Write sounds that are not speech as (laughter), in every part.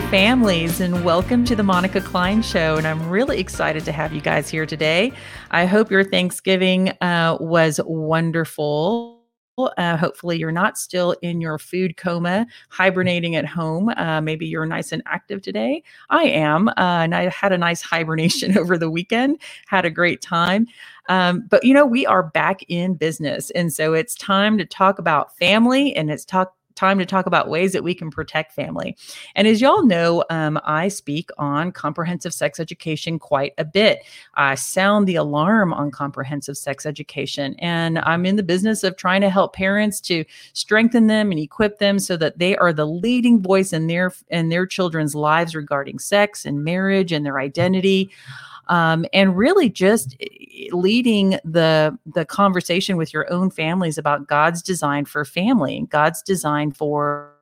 Families, and welcome to the Monica Cline Show. And I'm really excited to have you guys here today. I hope your Thanksgiving uh, was wonderful. Uh, hopefully, you're not still in your food coma, hibernating at home. Uh, maybe you're nice and active today. I am. Uh, and I had a nice hibernation (laughs) over the weekend, had a great time. Um, but, you know, we are back in business. And so it's time to talk about family and it's talk time to talk about ways that we can protect family. And as y'all know, um, I speak on comprehensive sex education quite a bit. I sound the alarm on comprehensive sex education, and I'm in the business of trying to help parents to strengthen them and equip them so that they are the leading voice in their in their children's lives regarding sex and marriage and their identity um, and really just eh, leading the the conversation with your own families about God's design for family, God's design for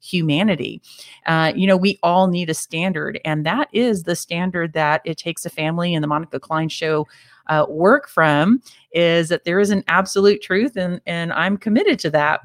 humanity. Uh, you know, we all need a standard, and that is the standard that it takes a family and the Monica Cline Show uh, work from. Is that there is an absolute truth, and and I'm committed to that.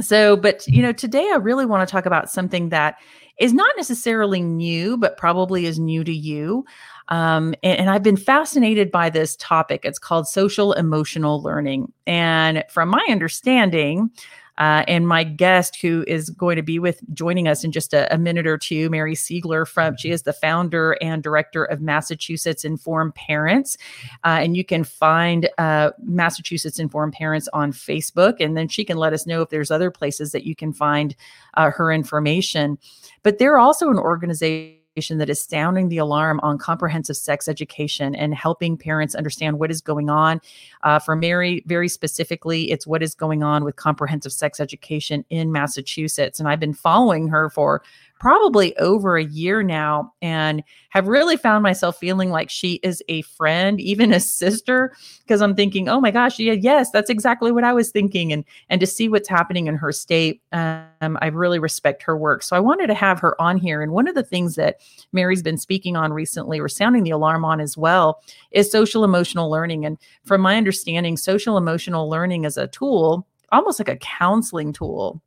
So, but you know, today I really want to talk about something that is not necessarily new, but probably is new to you. Um, and, and, I've been fascinated by this topic. It's called social emotional learning. And from my understanding, uh, and my guest, who is going to be with joining us in just a, a, minute or two, Mary Siegler from she is the founder and director of Massachusetts Informed Parents, uh, and you can find uh, Massachusetts Informed Parents on Facebook, and then she can let us know if there's other places that you can find uh, her information. But they're also an organization that is sounding the alarm on comprehensive sex education and helping parents understand what is going on. Uh, for Mary, very specifically, it's what is going on with comprehensive sex education in Massachusetts. And I've been following her for probably over a year now and have really found myself feeling like she is a friend, even a sister, because I'm thinking, oh my gosh, yeah, yes, that's exactly what I was thinking. And and to see what's happening in her state, um, I really respect her work. So I wanted to have her on here. And one of the things that Mary's been speaking on recently, or sounding the alarm on as well, is social emotional learning. And from my understanding, social emotional learning is a tool, almost like a counseling tool.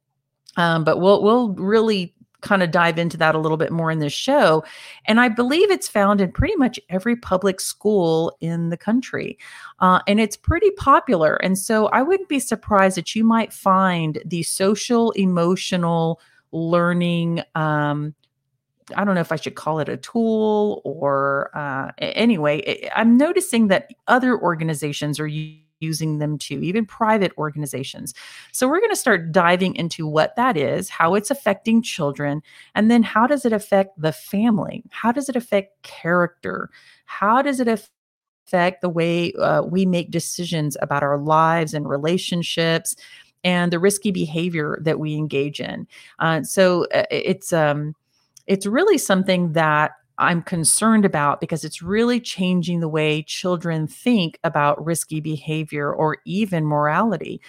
Um, but we'll we'll really kind of dive into that a little bit more in this show. And I believe it's found in pretty much every public school in the country. Uh, and it's pretty popular. And so I wouldn't be surprised that you might find the social emotional learning. Um, I don't know if I should call it a tool or uh, anyway, I'm noticing that other organizations are using using them too, even private organizations. So we're going to start diving into what that is, how it's affecting children, and then how does it affect the family? How does it affect character? How does it affect the way uh, we make decisions about our lives and relationships? And the risky behavior that we engage in. Uh, so uh, it's um, it's really something that I'm concerned about because it's really changing the way children think about risky behavior or even morality.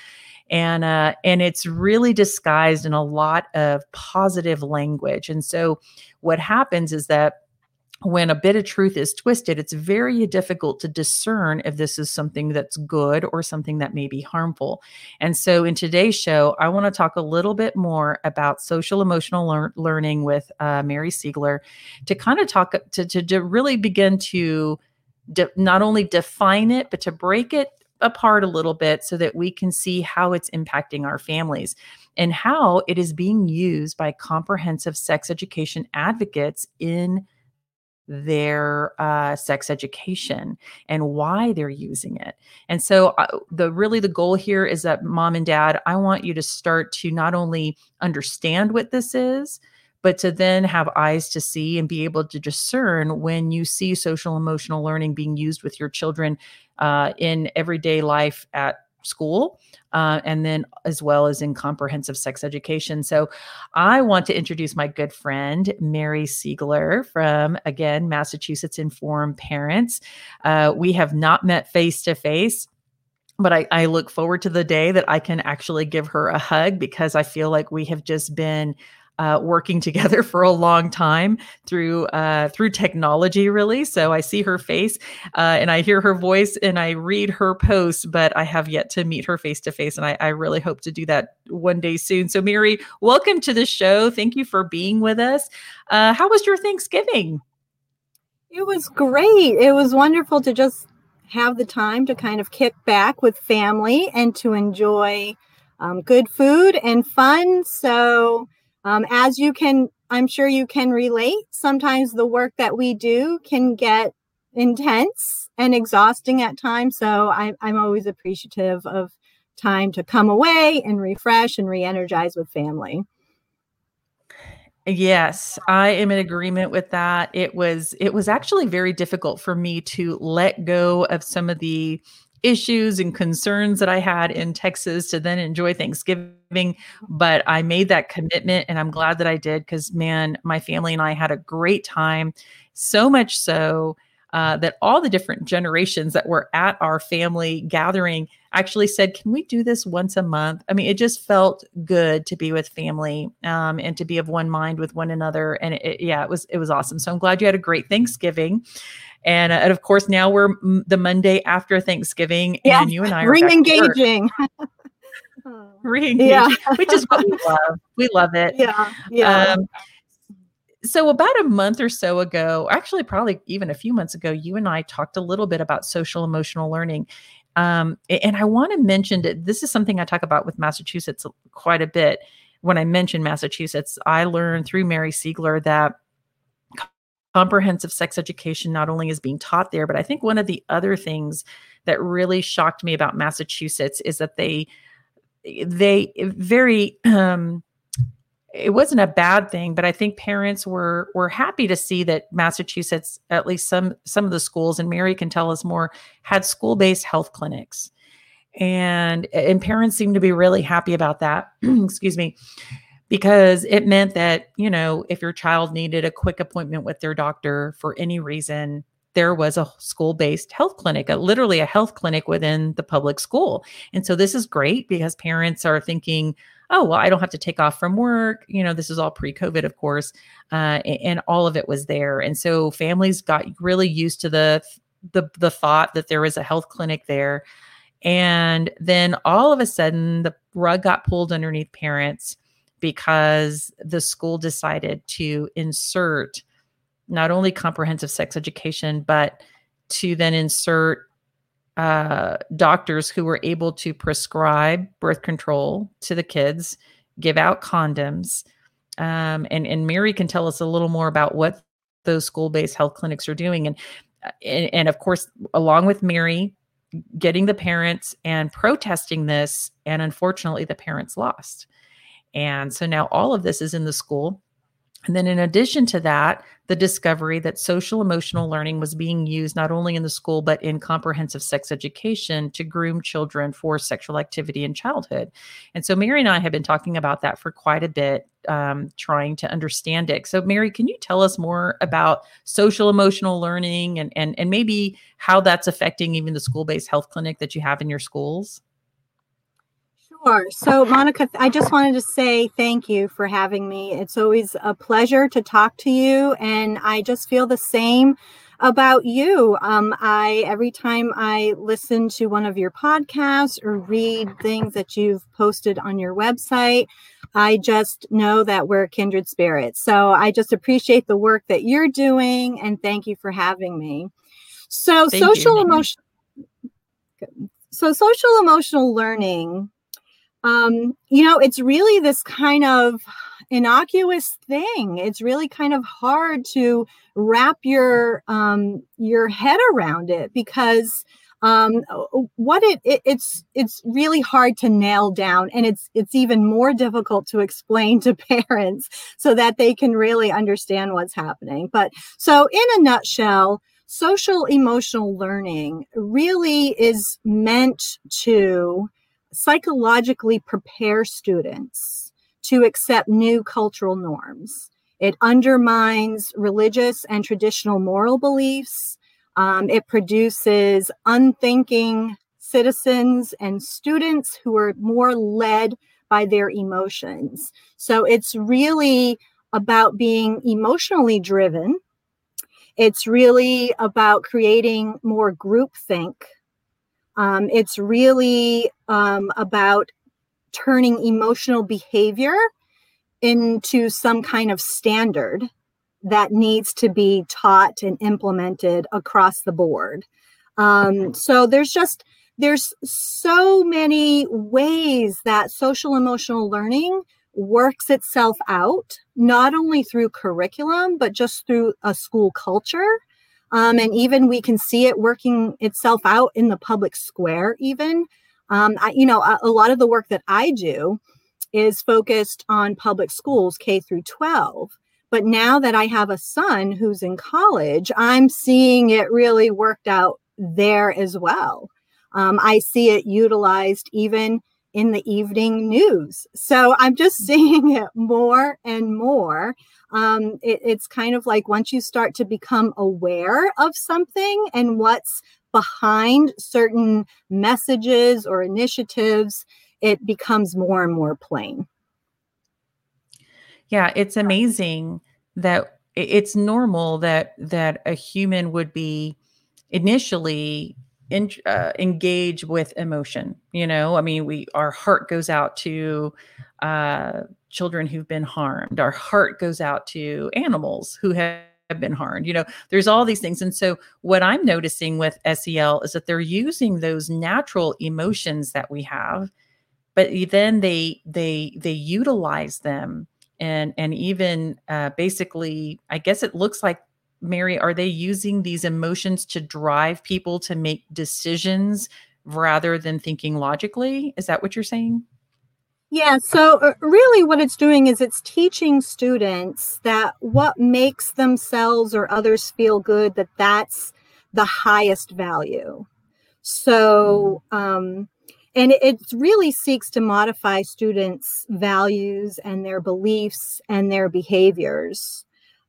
And uh, and it's really disguised in a lot of positive language. And so what happens is that when a bit of truth is twisted, it's very difficult to discern if this is something that's good or something that may be harmful. And so, in today's show, I want to talk a little bit more about social emotional lear- learning with uh, Mary Siegler to kind of talk to, to, to really begin to de- not only define it, but to break it apart a little bit so that we can see how it's impacting our families and how it is being used by comprehensive sex education advocates in their uh, sex education and why they're using it. And so, uh, the really the goal here is that mom and dad, I want you to start to not only understand what this is, but to then have eyes to see and be able to discern when you see social emotional learning being used with your children uh, in everyday life at school uh, and then as well as in comprehensive sex education. So I want to introduce my good friend, Mary Siegler from, again, Massachusetts Informed Parents. Uh, we have not met face to face but I, I, look forward to the day that I can actually give her a hug because I feel like we have just been uh, working (laughs) together for a long time through uh, through technology, really. So I see her face uh, and I hear her voice and I read her posts, but I have yet to meet her face to face, and I, I really hope to do that one day soon. So Mary, welcome to the show. Thank you for being with us. Uh, how was your Thanksgiving? It was great. It was wonderful to just have the time to kind of kick back with family and to enjoy um, good food and fun. So, um, as you can, I'm sure you can relate, sometimes the work that we do can get intense and exhausting at times. So, I, I'm always appreciative of time to come away and refresh and re energize with family. Yes, I am in agreement with that. It was it was actually very difficult for me to let go of some of the issues and concerns that I had in Texas to then enjoy Thanksgiving. But I made that commitment and I'm glad that I did because, man, my family and I had a great time. So much so uh, that all the different generations that were at our family gathering actually said, Can we do this once a month? I mean, it just felt good to be with family um, and to be of one mind with one another. And it, it, yeah, it was it was awesome. So I'm glad you had a great Thanksgiving. And, uh, and of course, now we're m- the Monday after Thanksgiving, and you and I are re-engaging. (laughs) re-engaging, yeah. which is what we love. We love it. Yeah, yeah. Um, so about a month or so ago, actually probably even a few months ago, you and I talked a little bit about social emotional learning. Um, and I want to mention that this is something I talk about with Massachusetts quite a bit. When I mention Massachusetts, I learned through Mary Siegler that comprehensive sex education not only is being taught there, but I think one of the other things that really shocked me about Massachusetts is that they they very um it wasn't a bad thing, but I think parents were were happy to see that Massachusetts, at least some some of the schools, and Mary can tell us more, had school based health clinics, and and parents seem to be really happy about that. (clears throat) Excuse me, because it meant that you know if your child needed a quick appointment with their doctor for any reason, there was a school based health clinic, a, literally a health clinic within the public school, and so this is great because parents are thinking oh well i don't have to take off from work you know this is all pre-covid of course uh, and, and all of it was there. And so families got really used to the the the thought that there was a health clinic there. And then all of a sudden the rug got pulled underneath parents because the school decided to insert not only comprehensive sex education but to then insert uh, doctors who were able to prescribe birth control to the kids, give out condoms. Um, and, and Mary can tell us a little more about what those school based health clinics are doing. And, uh, and, and of course, along with Mary, getting the parents and protesting this. And unfortunately, the parents lost. And so now all of this is in the school. And then, in addition to that, the discovery that social emotional learning was being used not only in the school, but in comprehensive sex education to groom children for sexual activity in childhood. And so, Mary and I have been talking about that for quite a bit, um, trying to understand it. So, Mary, can you tell us more about social emotional learning and, and, and maybe how that's affecting even the school based health clinic that you have in your schools? Sure. So, Monica, I just wanted to say thank you for having me. It's always a pleasure to talk to you, and I just feel the same about you. Um, I every time I listen to one of your podcasts or read things that you've posted on your website, I just know that we're kindred spirits. So I just appreciate the work that you're doing, and thank you for having me. So, thank social emotion. So, social emotional learning um, you know, it's really this kind of innocuous thing. It's really kind of hard to wrap your um, your head around it because um, what it, it, it's it's really hard to nail down, and it's it's even more difficult to explain (laughs) to parents so that they can really understand what's happening. But so, in a nutshell. Social emotional learning really is meant to psychologically prepare students to accept new cultural norms. It undermines religious and traditional moral beliefs. Um, it produces unthinking citizens and students who are more led by their emotions. So it's really about being emotionally driven. It's really about creating more groupthink. Um, it's really um, about turning emotional behavior into some kind of standard that needs to be taught and implemented across the board. Um, so there's just there's so many ways that social emotional learning works itself out, not only through curriculum, but just through a school culture. Um, and even we can see it working itself out in the public square, even. Um, I, you know, a, a lot of the work that I do is focused on public schools, K through 12. But now that I have a son who's in college, I'm seeing it really worked out there as well. Um, I see it utilized even in the evening news. So I'm just (laughs) seeing it more and more. Um, it, it's kind of like once you start to become aware of something and what's behind certain messages or initiatives, it becomes more and more plain. Yeah, it's amazing that it's normal that that a human would be initially in, uh, engage with emotion. You know, I mean, we our heart goes out to uh, children who've been harmed. Our heart goes out to animals who have been harmed. You know, there's all these things. And so, what I'm noticing with SEL is that they're using those natural emotions that we have, but then they they they utilize them and and even uh, basically, I guess it looks like Mary, are they using these emotions to drive people to make decisions rather than thinking logically? Is that what you're saying? Yeah, so uh, really what it's doing is it's teaching students that what makes themselves or others feel good that that's the highest value. So mm-hmm. um and it really seeks to modify students' values and their beliefs and their behaviors.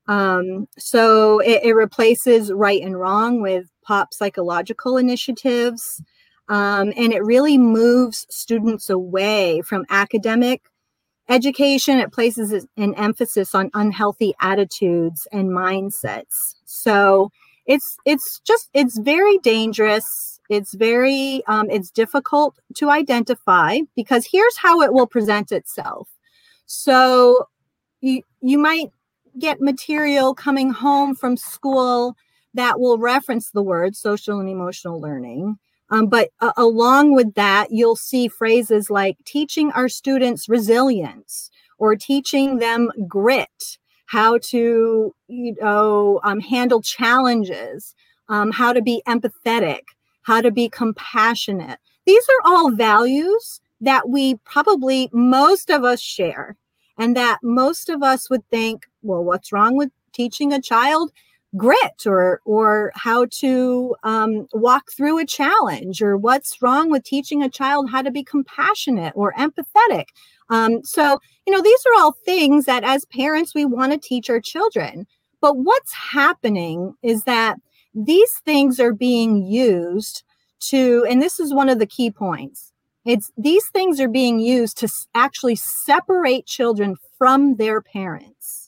Um, so it, it, replaces right and wrong with pop psychological initiatives. Um, and it really moves students away from academic education. It places an emphasis on unhealthy attitudes and mindsets. So it's it's just it's very dangerous. It's very um, it's difficult to identify because here's how it will present itself. So you you might get material coming home from school that will reference the word social and emotional learning. Um, but uh, along with that, you'll see phrases like teaching our students resilience or teaching them grit, how to you know um, handle challenges, um, how to be empathetic, how to be compassionate. These are all values that we probably most of us share and that most of us would think, well, what's wrong with teaching a child grit or or how to um, walk through a challenge or what's wrong with teaching a child how to be compassionate or empathetic um, so you know these are all things that as parents we want to teach our children but what's happening is that these things are being used to and this is one of the key points it's these things are being used to actually separate children from their parents.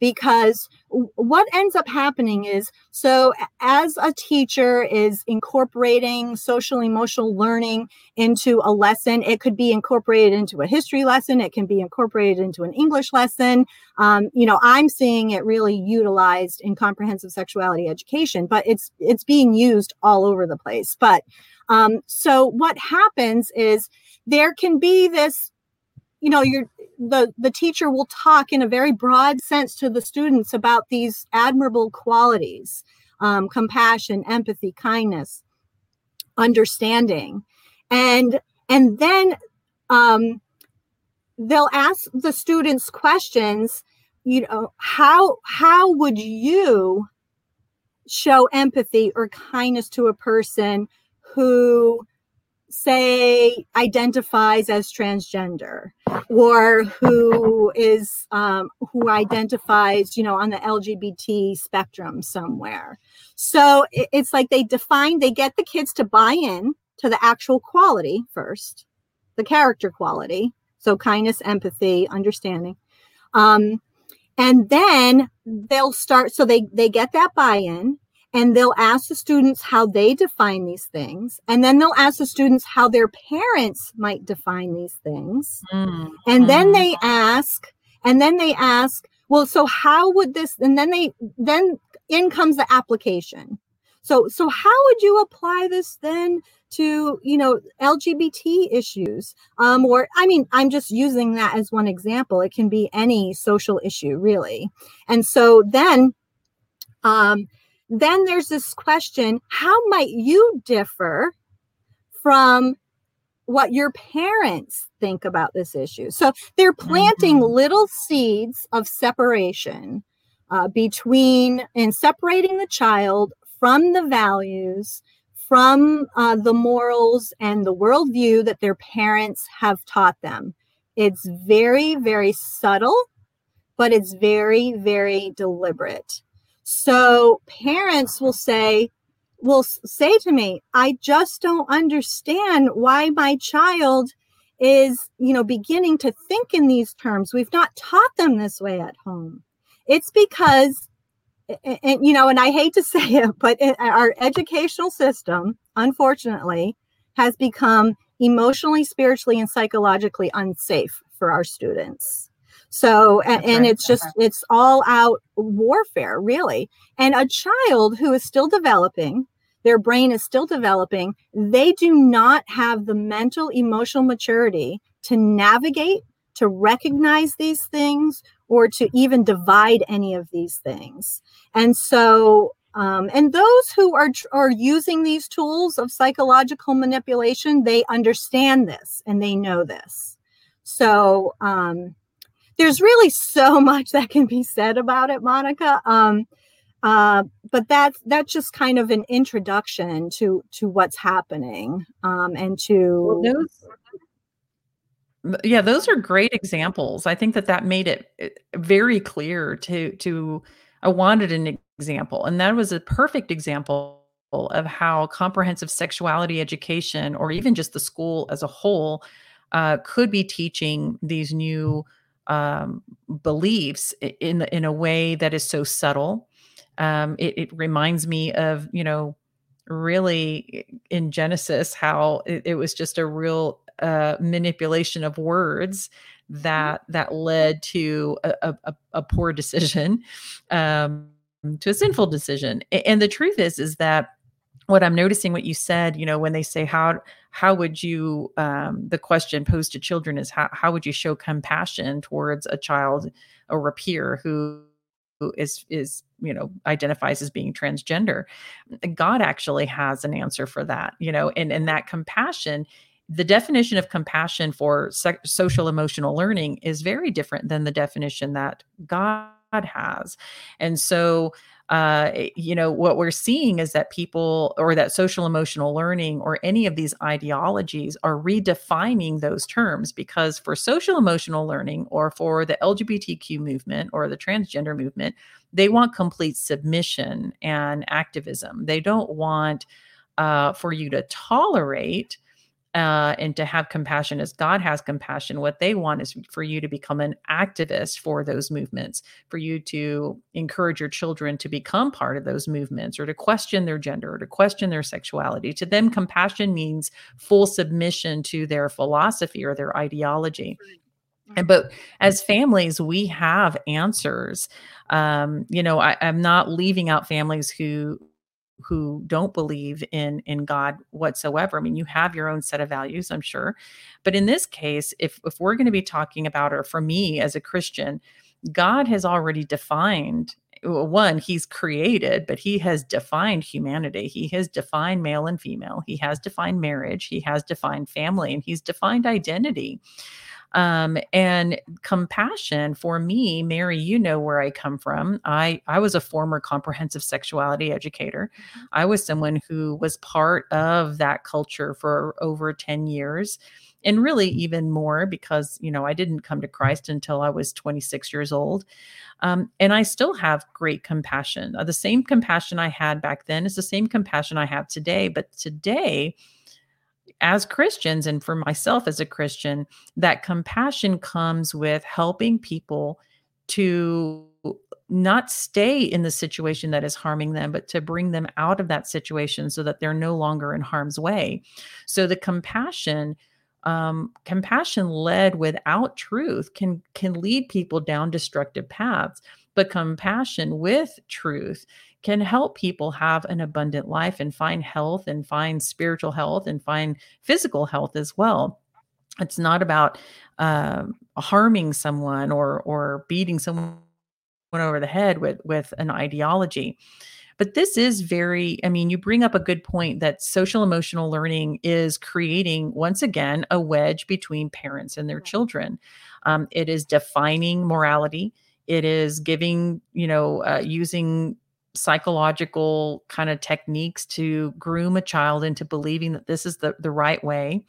Because what ends up happening is so as a teacher is incorporating social emotional learning into a lesson it could be incorporated into a history lesson it can be incorporated into an english lesson um, you know i'm seeing it really utilized in comprehensive sexuality education but it's it's being used all over the place. But um, so what happens is there can be this, you know, you're the the teacher will talk in a very broad sense to the students about these admirable qualities, um, compassion, empathy, kindness, understanding, and and then um, they'll ask the students questions. You know, how how would you show empathy or kindness to a person who say identifies as transgender or who is um, who identifies you know on the lgbt spectrum somewhere. So it's like they define they get the kids to buy in to the actual quality first the character quality. So kindness, empathy, understanding. Um, and then they'll start, so they, they get that buy in and they'll ask the students how they define these things. And then they'll ask the students how their parents might define these things. Mm-hmm. And then mm-hmm. they ask, and then they ask, well, so how would this, and then they, then in comes the application. So, so how would you apply this then to you know lgbt issues um, or i mean i'm just using that as one example it can be any social issue really and so then um, then there's this question how might you differ from what your parents think about this issue so they're planting mm-hmm. little seeds of separation uh, between and separating the child from the values from uh, the morals and the worldview that their parents have taught them. It's very, very subtle, but it's very, very deliberate. So parents will say, will say to me, I just don't understand why my child is, you know, beginning to think in these terms. We've not taught them this way at home. It's because and, you know, and I hate to (laughs) say it, but our educational system, unfortunately, has become emotionally, spiritually, and psychologically unsafe for our students. So, and, and it's just, it's all out warfare, really. And a child who is still developing, their brain is still developing, they do not have the mental, emotional maturity to navigate, to recognize these things, or to even divide any of these things. And so, um, and those who are are using these tools of psychological manipulation, they understand this and they know this. So um, there's really so (laughs) much that can be said about it, Monica. Um, uh, but that's that's just kind of an introduction to to what's happening um, and to well, those yeah those are great examples i think that that made it eh, very clear to to i wanted an example and that was a perfect example of how comprehensive sexuality education or even just the school as a whole uh, could be teaching these new um, beliefs in in a way that is so subtle um, it, it reminds me of you know really in Genesis how it, it, was just a real uh, manipulation of words mm-hmm. that that led to a, a, a poor decision, um, to a sinful decision. And the truth is, is that what I'm noticing, what you said, you know, when they say how how would you, um, the question posed to children is how how would you show compassion towards a child or a peer who who is is you know identifies as being transgender? God actually has an answer for that you know and and that compassion the definition of compassion for social emotional learning is very different than the definition that God has. And so, uh, you know, what we're seeing is that people or that social emotional learning or any of these ideologies are redefining those terms because for social emotional learning or for the LGBTQ movement or the transgender movement, they want complete submission and activism. They don't want uh, for you to tolerate uh, and to have compassion as God has compassion. What they want is for you to become an activist for those movements, for you to encourage your children to become part of those movements or to question their gender or to question their sexuality. To them, compassion means full submission to their philosophy or their ideology. And but as families, we have answers. Um, you know, I, I'm not leaving out families who who don't believe in in God whatsoever. I mean, you have your own set of values, I'm sure. But in this case, if if we're going to be talking about or for me as a Christian, God has already defined one he's created but he has defined humanity he has defined male and female he has defined marriage he has defined family and he's defined identity um, and compassion for me mary you know where i come from. I i was a former comprehensive sexuality educator. Mm-hmm. i was someone who was part of that culture for over 10 years and really even more because you know i didn't come to christ until i was 26 years old um, and i still have great compassion. Uh, the same compassion i had back then is the same compassion i have today but today as Christians, and for myself as a Christian, that compassion comes with helping people to not stay in the situation that is harming them, but to bring them out of that situation so that they're no longer in harm's way. So the compassion um, compassion led without truth can can lead people down destructive paths but compassion with truth can help people have an abundant life and find health and find spiritual health and find physical health as well it's not about uh, harming someone or or beating someone over the head with with an ideology but this is very, I mean, you bring up a good point that social emotional learning is creating, once again, a wedge between parents and their children. Um, it is defining morality. It is giving, you know, uh, using psychological kind of techniques to groom a child into believing that this is the, the right way.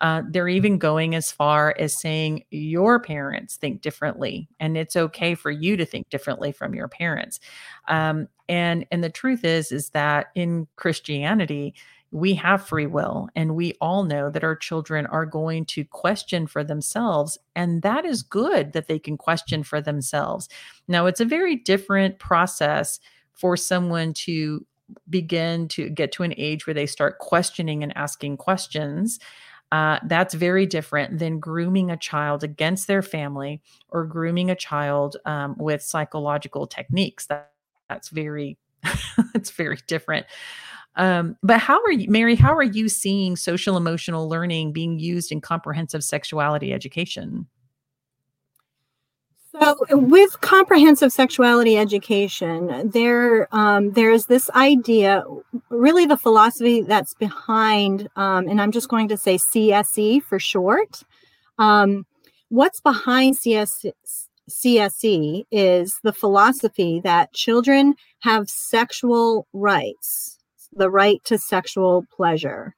Uh, they're even going as far as saying your parents think differently, and it's okay for you to think differently from your parents. Um, and and the truth is, is that in Christianity, we have free will, and we all know that our children are going to question for themselves, and that is good that they can question for themselves. Now, it's a very different process for someone to begin to get to an age where they start questioning and asking questions uh, that's very different than grooming a child against their family or grooming a child um, with psychological techniques. That that's very (laughs) it's very different. Um, but how are you, Mary? How are you seeing social emotional learning being used in comprehensive sexuality education? So, with comprehensive sexuality education, there um, there is this idea, really the philosophy that's behind, um, and I'm just going to say CSE for short. Um, what's behind CS, CSE is the philosophy that children have sexual rights, the right to sexual pleasure.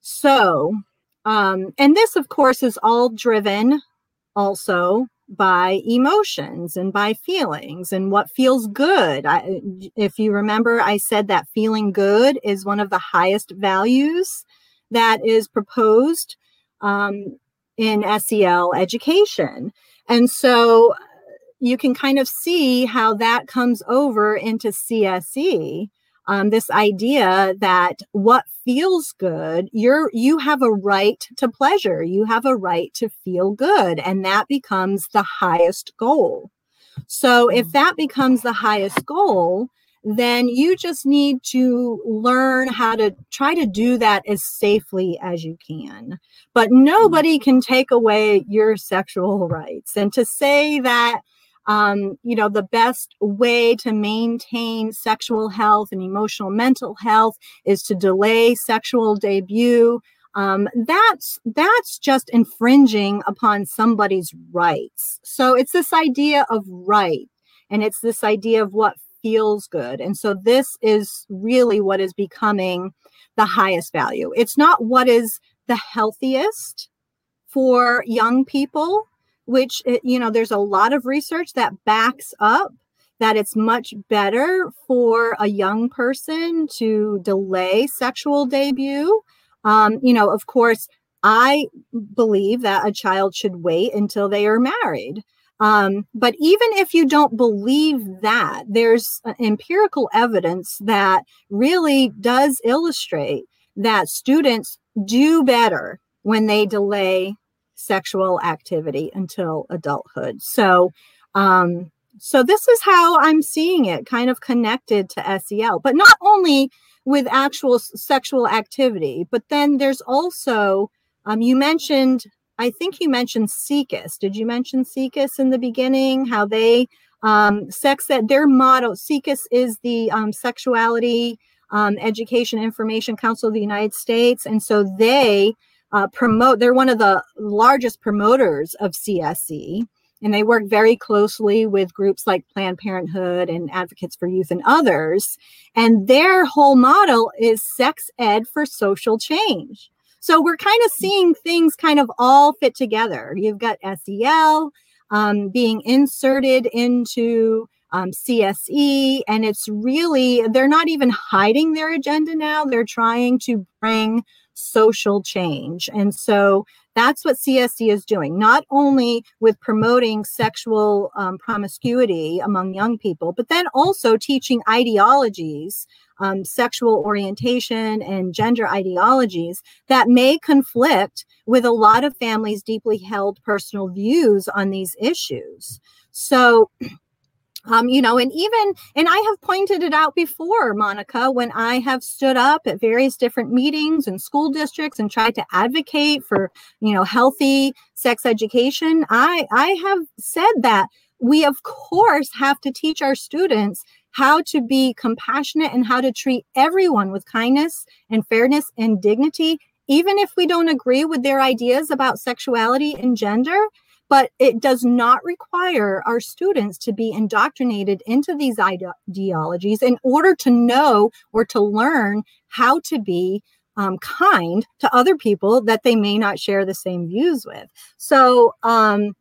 So, um, and this, of course, is all driven also by emotions and by feelings and what feels good. I, if you remember, I said that feeling good is one of the highest values that is proposed um, in SEL education. And so you can kind of see how that comes over into CSE um, this idea that what feels good you're you have a right to pleasure you have a right to feel good and that becomes the highest goal so if mm. that becomes the highest goal then you just need to learn how to try to do that as safely as you can. But mm. nobody can take away your sexual rights. And to say that um, you know, the best way to maintain sexual health and emotional mental health is to delay sexual debut. Um, that's that's just infringing upon somebody's rights. So it's this idea of right, and it's this idea of what feels good. And so this is really what is becoming the highest value. It's not what is the healthiest for young people which eh, you know there's a lot of research that backs up that it's much better for a young person to delay sexual debut. Um, you know of course i believe that a child should wait until they are married. Um, but even if you don't believe that there's uh, empirical evidence that really does illustrate that students do better when they delay sexual activity until adulthood. So, um, so this is how I'm seeing it, kind of connected to SEL, but not only with actual sexual activity, but then there's also um, you mentioned, I think you mentioned SIECUS. Did you mention SIECUS in the beginning? How they um, sex that their motto SIECUS is the um, Sexuality um, Education Information Council of the United States, and so they uh, promote, they're one of the largest promoters of CSE. And they work very closely with groups like Planned Parenthood and Advocates for Youth and others. And their whole model is sex ed for social change. So we're kind of seeing things kind of all fit together. You've got SEL um, being inserted into um, CSE, and it's really, they're not even hiding their agenda now. They're trying to bring social change. And so that's what CSE is doing, not only with promoting sexual um, promiscuity among young people, but then also teaching ideologies, um, sexual orientation, and gender ideologies that may conflict with a lot of families' deeply held personal views on these issues. So, um, you know, and even, and I have pointed it out before, Monica, when I have stood up at various different meetings and school districts and tried to advocate for, you know, healthy sex education. I, I have said that we, of course, have to teach our students how to be compassionate and how to treat everyone with kindness and fairness and dignity, even if we don't agree with their ideas about sexuality and gender but it does not require our students to be indoctrinated into these ideologies in order to know or to learn how to be um, kind to other people that they may not share the same views with. So, um,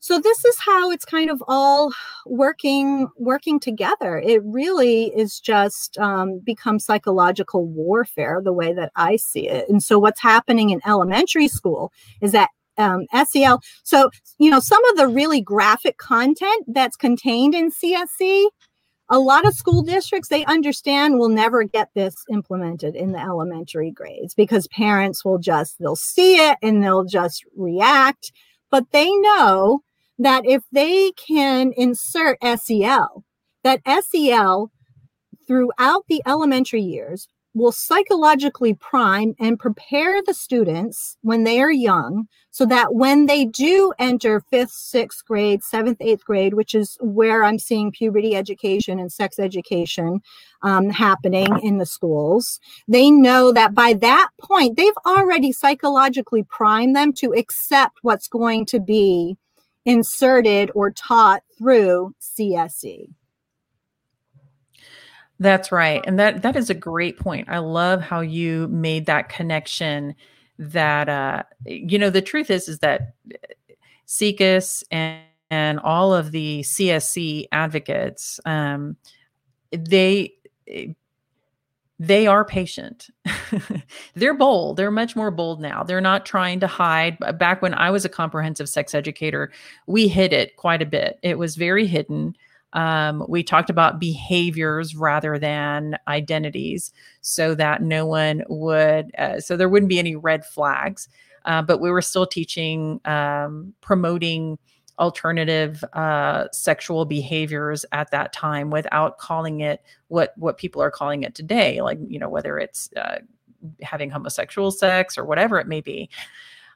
so this is how it's kind of all working working together. It really is just um, become psychological warfare the way that I see it. And so what's happening in elementary school is that um, SEL. So, you know, some of the really graphic content that's contained in CSE, a lot of school districts, they understand will never get this implemented in the elementary grades because parents will just, they'll see it and they'll just react. But they know that if they can insert SEL, that SEL throughout the elementary years will psychologically prime and prepare the students when they are young so that when they do enter fifth, sixth grade, seventh, eighth grade, which is where I'm seeing puberty education and sex education um, happening in the schools, they know that by that point, they've already psychologically primed them to accept what's going to be inserted or taught through CSE. That's right. And that that is a great point. I love how you made that connection that uh you know the truth is is that SIECUS and and all of the CSE advocates um they they are patient. (laughs) they're bold. They're much more bold now. They're not trying to hide. Back when I was a comprehensive sex educator, we hid it quite a bit. It was very hidden. Um, we talked about behaviors rather than identities so that no one would, uh, so there wouldn't be any red flags. Uh, but we were still teaching, um, promoting alternative uh, sexual behaviors at that time without calling it what what people are calling it today like you know whether it's uh, having homosexual sex or whatever it may be.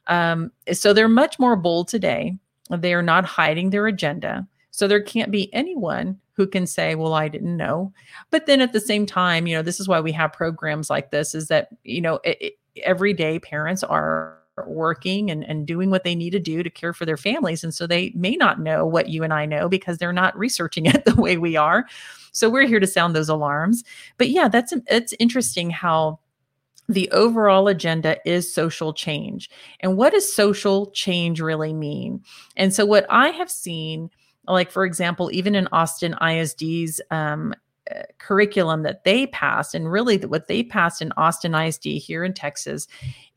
Um, so they're much more bold today. They are not hiding their agenda so there can't be anyone who can say, well, I didn't know. But then at the same time, you know, this is why we have programs like this is that, you know, it, it, every day parents are working and, and doing what they need to do to care for their families. And so they may not know what you and I know because they're not researching (laughs) it the way we are. So we're here to sound those alarms. But yeah, that's it's interesting how the overall agenda is social change. And what does social change really mean? And so what I have seen like for example even in austin isd's um, uh, curriculum that they passed and really what they passed in austin isd here in texas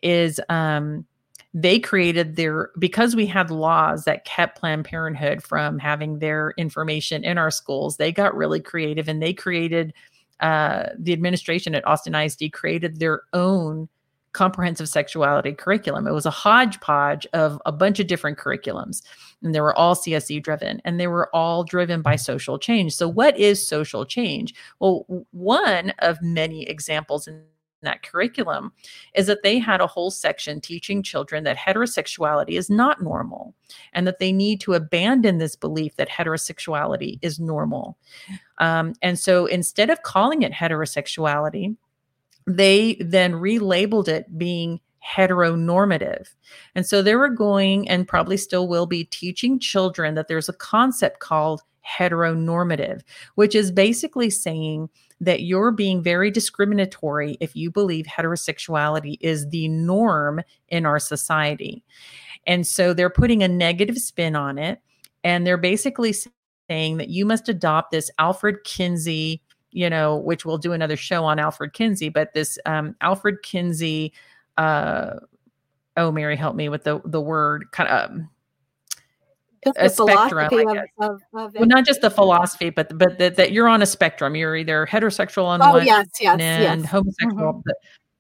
is um, they created their because we had laws that kept planned parenthood from having their information in our schools they got really creative and they created uh, the administration at austin isd created their own comprehensive sexuality curriculum. It was a hodgepodge of a bunch of different curriculums, and they were all CSE driven, and they were all driven by social change. So, what is social change? Well, one of many examples in that curriculum is that they had a whole section teaching children that heterosexuality is not normal and that they need to abandon this belief that heterosexuality is normal. Um, and so instead of calling it heterosexuality, they then relabeled it being heteronormative. And so they were going and probably still will be teaching children that there's a concept called heteronormative, which is basically saying that you're being very discriminatory if you believe heterosexuality is the norm in our society. And so they're putting a negative spin on it. And they're basically saying that you must adopt this Alfred Kinsey you know, which we'll do another show on Alfred Kinsey, but this um, Alfred Kinsey uh, oh, Mary, help me with the the word kind of. Um, a spectrum, of, of, of well, not just the philosophy, but but that, that you're on a spectrum. You're either heterosexual on oh, one yes, yes, and yes. homosexual, mm-hmm.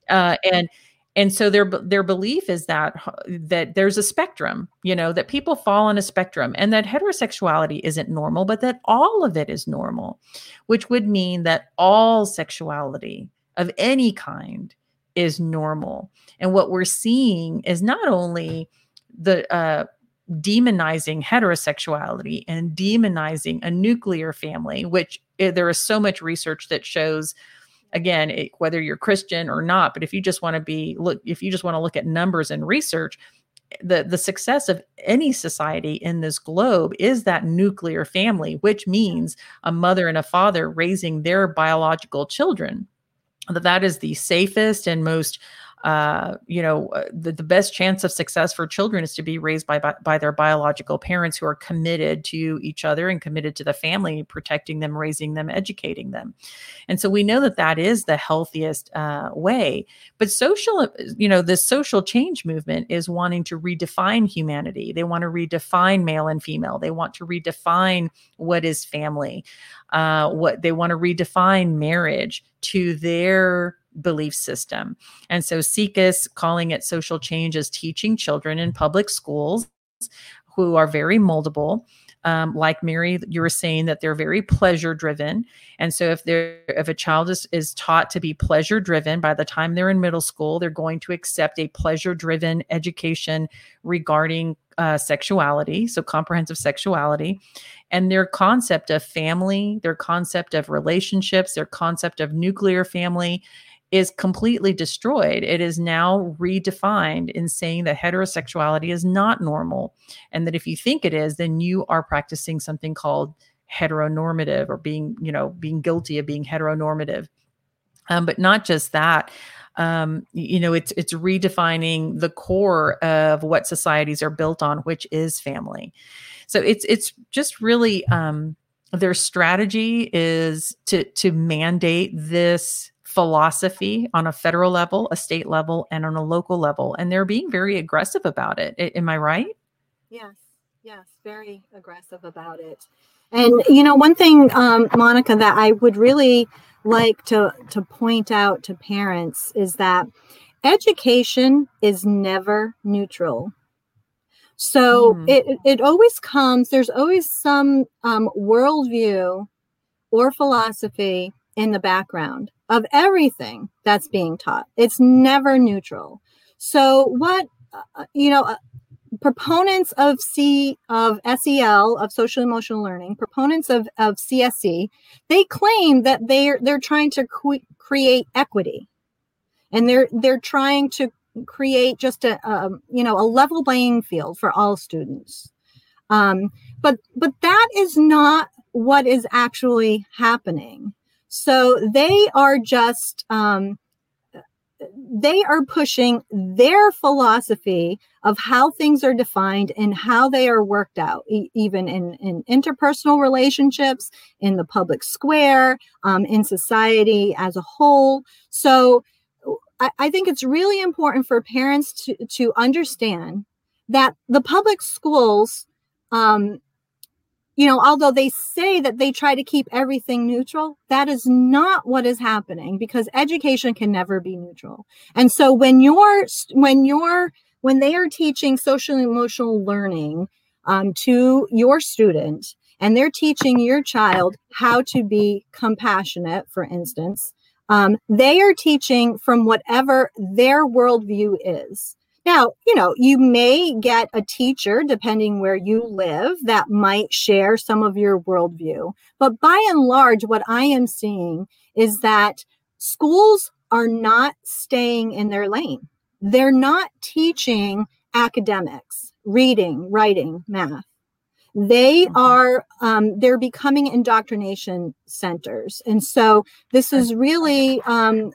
uh, and and so their their belief is that that there's a spectrum you know that people fall on a spectrum and that heterosexuality isn't normal but that all of it is normal which would mean that all sexuality of any kind is normal. And what we're seeing is not only the uh, demonizing heterosexuality and demonizing a nuclear family which eh, there is so much research that shows again it, whether you're christian or not but if you just want to be look if you just want to look at numbers and research the the success of any society in this globe is that nuclear family which means a mother and a father raising their biological children. That that is the safest and most uh, you know, uh, the, the best chance of success for children is to be raised by, by, by their biological parents who are committed to each other and committed to the family, protecting them, raising them, educating them. And so we know that that is the healthiest uh, way. But social, you know, the social change movement is wanting to redefine humanity. They want to redefine male and female. They want to redefine what is family. Uh, what they want to redefine marriage to their belief system. And so SIECUS, calling it social change, is teaching children in public schools who are very moldable. Um, like Mary, you were saying that they're very pleasure driven. And so if they're if a child is, is taught to be pleasure driven by the time they're in middle school, they're going to accept a pleasure driven education regarding uh, sexuality, so comprehensive sexuality, and their concept of family, their concept of relationships, their concept of nuclear family, is completely destroyed. It is now redefined in saying that heterosexuality is not normal. And that if you think it is, then you are practicing something called heteronormative or being, you know, being guilty of being heteronormative. Um, but not just that. Um, you know, it's it's redefining the core of what societies are built on, which is family. So it's it's just really um, their strategy is to to mandate this philosophy on a federal level, a state level, and on a local level. And they're being very aggressive about it. I, am I right? Yes, yes, very aggressive about it. And you know, one thing, um, Monica, that I would really like to to point out to parents is that education is never neutral. So mm. it it always comes. There's always some um, worldview or philosophy in the background of everything that's being taught. It's never neutral. So what uh, you know uh, proponents of C of SEL of social emotional learning, proponents of of CSE, they claim that they're they're trying to qu- create equity. And they're they're trying to create just a, a you know a level playing field for all students. Um, but but that is not what is actually happening. So they are just, um, they are pushing their philosophy of how things are defined and how they are worked out, e- even in, in interpersonal relationships, in the public square, um, in society as a whole. So I, I think it's really important for parents to, to understand that the public schools um, you know, although they say that they try to keep everything neutral, that is not what is happening because education can never be neutral. And so when you're, when you're, when they are teaching social emotional learning um, to your student and they're teaching your child how to be compassionate, for instance, um, they are teaching from whatever their worldview is. Now, you know, you may get a teacher, depending where you live, that might share some of your worldview. But by and large, what I am seeing is that schools are not staying in their lane. They're not teaching academics, reading, writing, math. They mm-hmm. are, um, they're becoming indoctrination centers. And so this is really um,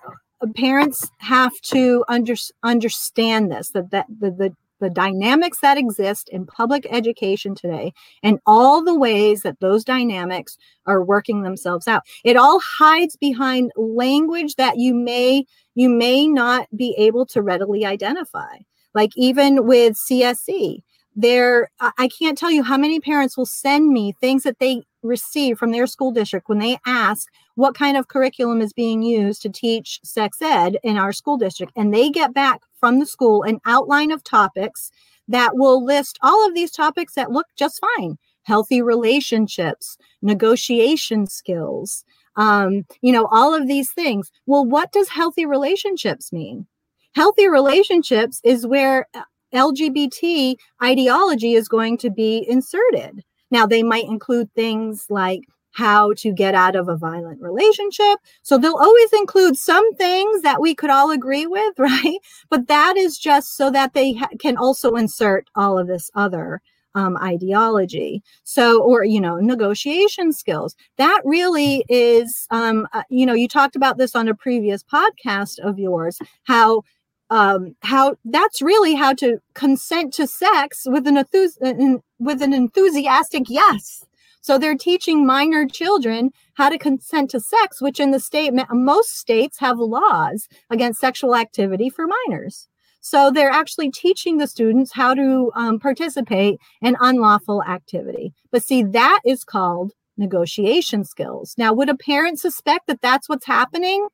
parents have to under, understand this that, that the, the the dynamics that exist in public education today and all the ways that those dynamics are working themselves out. It all hides behind language that you may you may not be able to readily identify. Like even with CSE, there I can't tell you how many parents will send me things that they receive from their school district when they ask what kind of curriculum is being used to teach sex ed in our school district. And they get back from the school an outline of topics that will list all of these topics that look just fine. Healthy relationships negotiation skills um, you know all of these things. Well what does healthy relationships mean? Healthy relationships is where uh, lgbt ideology is going to be inserted now, they might include things like how to get out of a violent relationship. So they'll always include some things that we could all agree with, (laughs) right? But that is just so that they ha- can also insert all of this other um, ideology. So, or, you know, negotiation skills. That really is, um, uh, you know, you talked about this on a previous podcast of yours, how um, how that's really how to consent to sex with an, enthus- with an enthusiastic yes. So they're teaching minor children how to consent to sex, which in the state, most states have laws against sexual activity for minors. So they're actually teaching the students how to um, participate in unlawful activity. But see, that is called negotiation skills. Now, would a parent suspect that that's what's happening?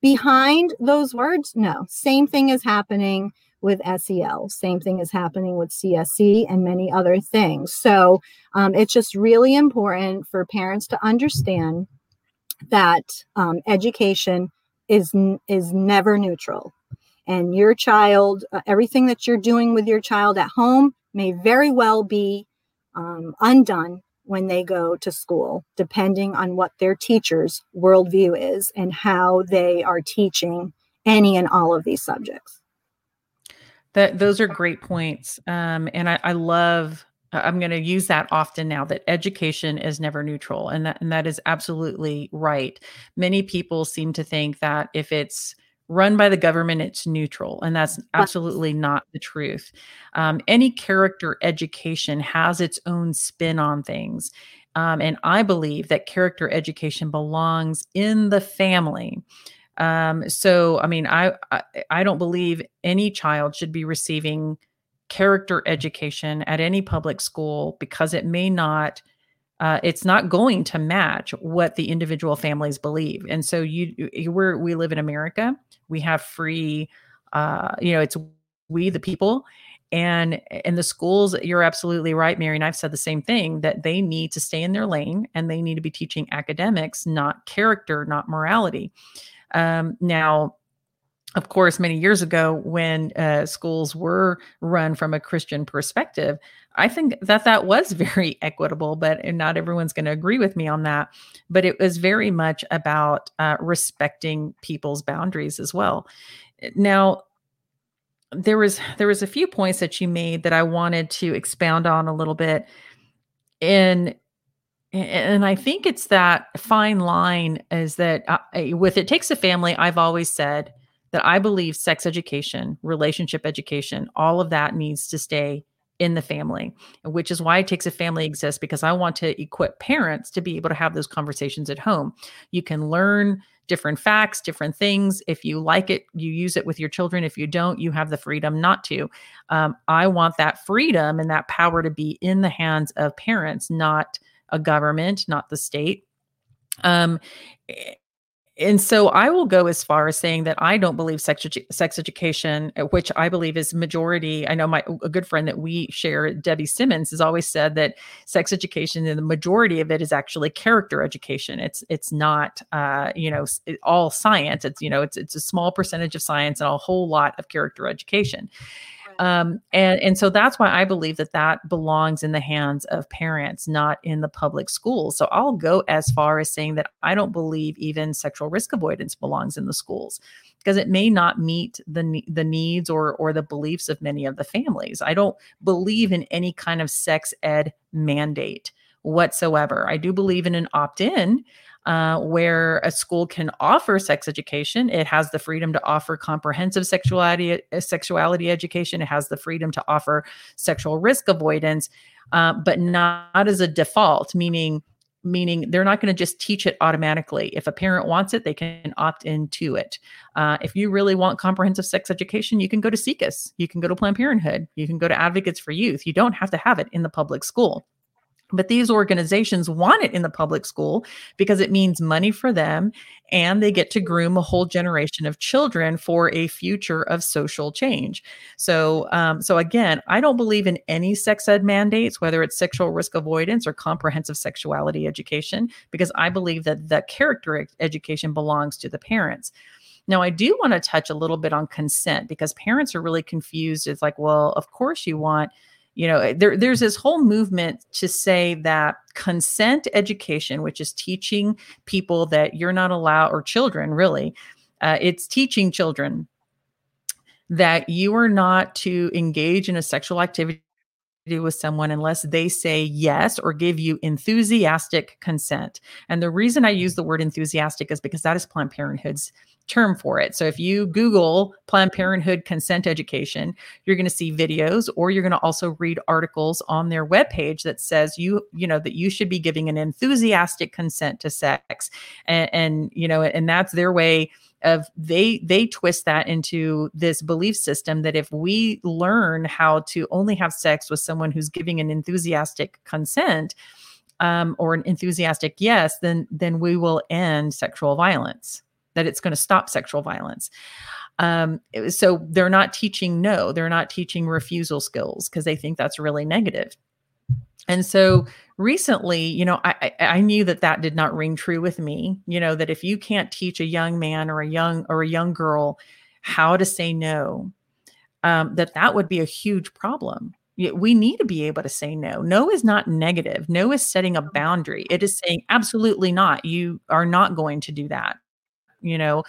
Behind those words no. Same thing is happening with sel same thing is happening with CSE and many other things. So um, it's just really important for parents to understand that um, education is is never neutral. And your child uh, everything that you're doing with your child at home may very well be um, undone when they go to school, depending on what their teacher's worldview is and how they are teaching any and all of these subjects. That those are great points, um, and I, I love. I'm going to use that often now that education is never neutral, and that and that is absolutely right. Many people seem to think that if it's run by the government, it's neutral. And that's absolutely not the truth. Um, any character education has its own spin on things. Um, and I believe that character education belongs in the family. Um, so, I mean, I, I I don't believe any child should be receiving character education at any public school because it may not uh, it's not going to match what the individual families believe. And so you, you we we live in America. We have free, uh, you know, it's we the people, and in the schools. You're absolutely right, Mary. And I've said the same thing that they need to stay in their lane and they need to be teaching academics, not character, not morality. Um, now, of course, many years ago, when uh, schools were run from a Christian perspective, I think that that was (laughs) very equitable, but not everyone's going to agree with me on that. But it was very much about uh, respecting people's boundaries as well. Now, there was there was a few points that you made that I wanted to expound on a little bit, and and I think it's that fine line is that uh, with it takes a family. I've always said that I believe sex education, relationship education, all of that needs to stay in the family, which is why it takes a family exists because I want to equip parents to be able to have those conversations at home. You can learn different facts, different things. If you like it, you use it with your children. If you don't, you have the freedom not to. Um, I want that freedom and that power to be in the hands of parents, not a government, not the state. Um, and so I will go as far as saying that I don't believe sex edu- sex education, uh, which I believe is majority. I know my a good friend that we share, Debbie Simmons, has always said that sex education and the majority of it is actually character education. It's it's not uh, you know all science. It's you know it's it's a small percentage of science and a whole lot of character education. Um, and and so that's why I believe that that belongs in the hands of parents, not in the public schools. So I'll go as far as saying that I don't believe even sexual risk avoidance belongs in the schools because it may not meet the the needs or or the beliefs of many of the families. I don't believe in any kind of sex ed mandate whatsoever. I do believe in an opt in. Uh, where a school can offer sex education, it has the freedom to offer comprehensive sexuality uh, sexuality education. It has the freedom to offer sexual risk avoidance, uh, but not as a default. Meaning, meaning they're not going to just teach it automatically. If a parent wants it, they can opt into it. Uh, if you really want comprehensive sex education, you can go to SIECUS, you can go to Planned Parenthood, you can go to Advocates for Youth. You don't have to have it in the public school. But these organizations want it in the public school because it means money for them and they get to groom a whole generation of children for a future of social change. So, um, so again, I don't believe in any sex ed mandates, whether it's sexual risk avoidance or comprehensive sexuality education, because I believe that the character education belongs to the parents. Now, I do want to touch a little bit on consent because parents are really confused. It's like, well, of course you want you know there, there's this whole movement to say that consent education which is teaching people that you're not allowed or children really uh, it's teaching children that you are not to engage in a sexual activity with someone unless they say yes or give you enthusiastic consent. And the reason I use the word enthusiastic is because that is Planned Parenthood's term for it. So if you Google Planned Parenthood consent education, you're going to see videos or you're going to also read articles on their webpage that says you, you know, that you should be giving an enthusiastic consent to sex. And, and you know, and that's their way of they they twist that into this belief system that if we learn how to only have sex with someone who's giving an enthusiastic consent um, or an enthusiastic yes, then then we will end sexual violence that it's going to stop sexual violence. Um, so they're not teaching no, they're not teaching refusal skills because they think that's really negative. And so recently, you know, I, I knew that that did not ring true with me. You know, that if you can't teach a young man or a young or a young girl how to say no, um, that that would be a huge problem. We need to be able to say no. No is not negative. No is setting a boundary. It is saying absolutely not. You are not going to do that you know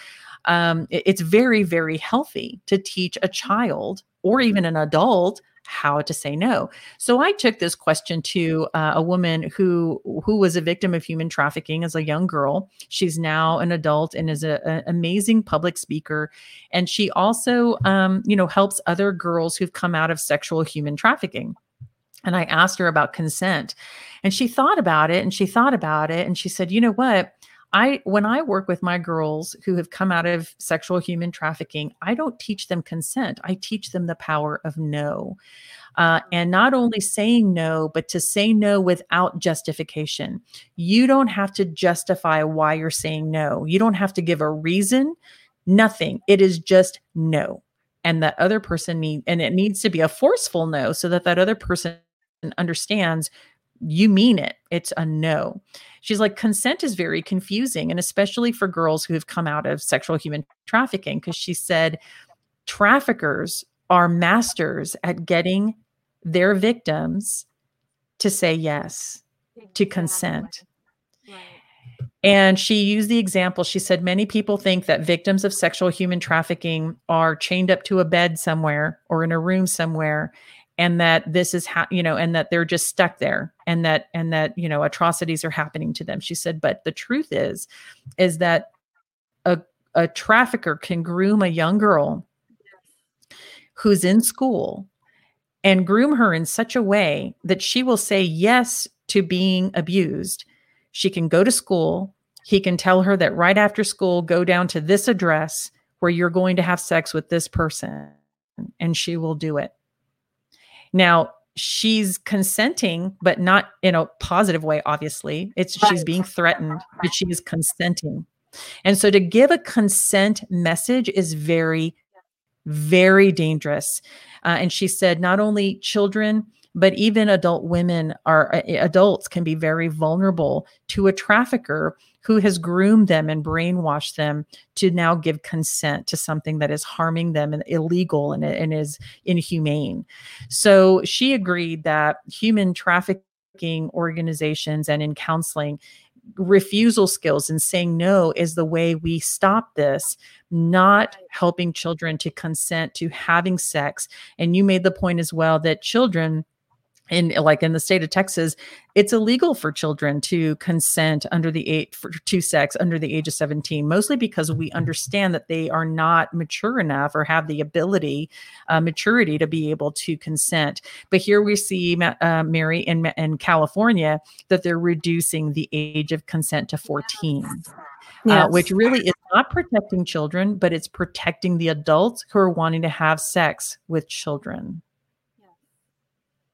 um, it, it's very very healthy to teach a child or even an adult how to say no. So I took this question to uh, a woman who who was a victim of human trafficking as a young girl. She's now an adult and is an amazing public speaker, and she also, um, you know, helps other girls who've come out of sexual human trafficking. And I asked her about consent, and she thought about it, and she thought about it, and she said, "You know what? I when I work with my girls who have come out of sexual human trafficking, I don't teach them consent. I teach them the power of no. Uh, and not only saying no, but to say no without justification. You don't have to justify why you're saying no. You don't have to give a reason, nothing. It is just no. And that other person need, and it needs to be a forceful no so that that other person understands you mean it. It's a no. She's like, consent is very confusing, and especially for girls who have come out of sexual human trafficking, because she said traffickers are masters at getting their victims to say yes, to consent. And she used the example. She said, Many people think that victims of sexual human trafficking are chained up to a bed somewhere or in a room somewhere and that this is how you know and that they're just stuck there and that and that you know atrocities are happening to them. She said but the truth is is that a a trafficker can groom a young girl who's in school and groom her in such a way that she will say yes to being abused. She can go to school. He can tell her that right after school go down to this address where you're going to have sex with this person and she will do it now, she's consenting, but not in a positive way, obviously. It's she's being threatened, but she is consenting. And so to give a consent message is very, very dangerous. Uh, and she said, not only children, but even adult women are uh, adults can be very vulnerable to a trafficker who has groomed them and brainwashed them to now give consent to something that is harming them and illegal and, and is inhumane. So she agreed that human trafficking organizations and in counseling refusal skills and saying no is the way we stop this not helping children to consent to having sex and you made the point as well that children in like in the state of Texas, it's illegal for children to consent under the age for to sex under the age of 17, mostly because we understand that they are not mature enough or have the ability, uh, maturity to be able to consent. But here we see, uh, Mary, in, in California, that they're reducing the age of consent to 14. Yes. Uh, which really is not protecting children, but it's protecting the adults who are wanting to have sex with children.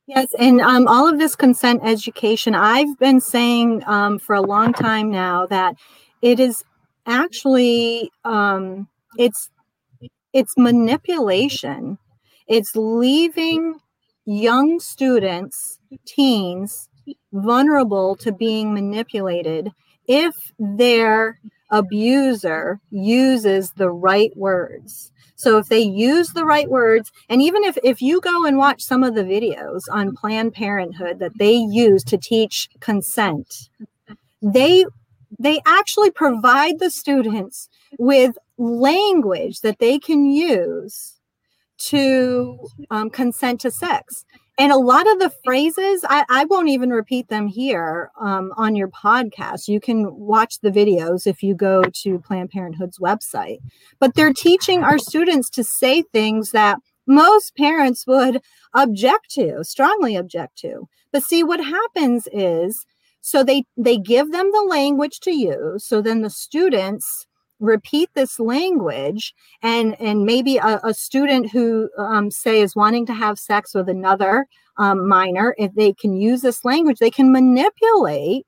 Yes, and um, all of this consent education, I've been saying um, for a long time now that it is actually um, it's it's manipulation. It's leaving young students, teens, vulnerable to being manipulated if their abuser uses the right words. So if they use the right words, and even if, if you go and watch some of the videos on Planned Parenthood that they use to teach consent, they they actually provide the students with language that they can use to um, consent to sex and a lot of the phrases I, I won't even repeat them here um, on your podcast. You can watch the videos if you go to planned parenthood's website. But they're teaching our students to say things that most parents would object to strongly object to. But see what happens is so they they give them the language to use so then the students repeat this language and and maybe a, a student who um, say is wanting to have sex with another um, minor if they can use this language they can manipulate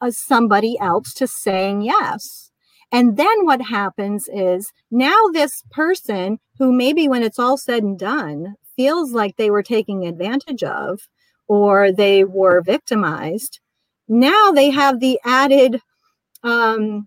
uh, somebody else to saying yes. And then what happens is now this person who maybe when it's all said and done feels like they were taking advantage of or they were victimized now they have the added um,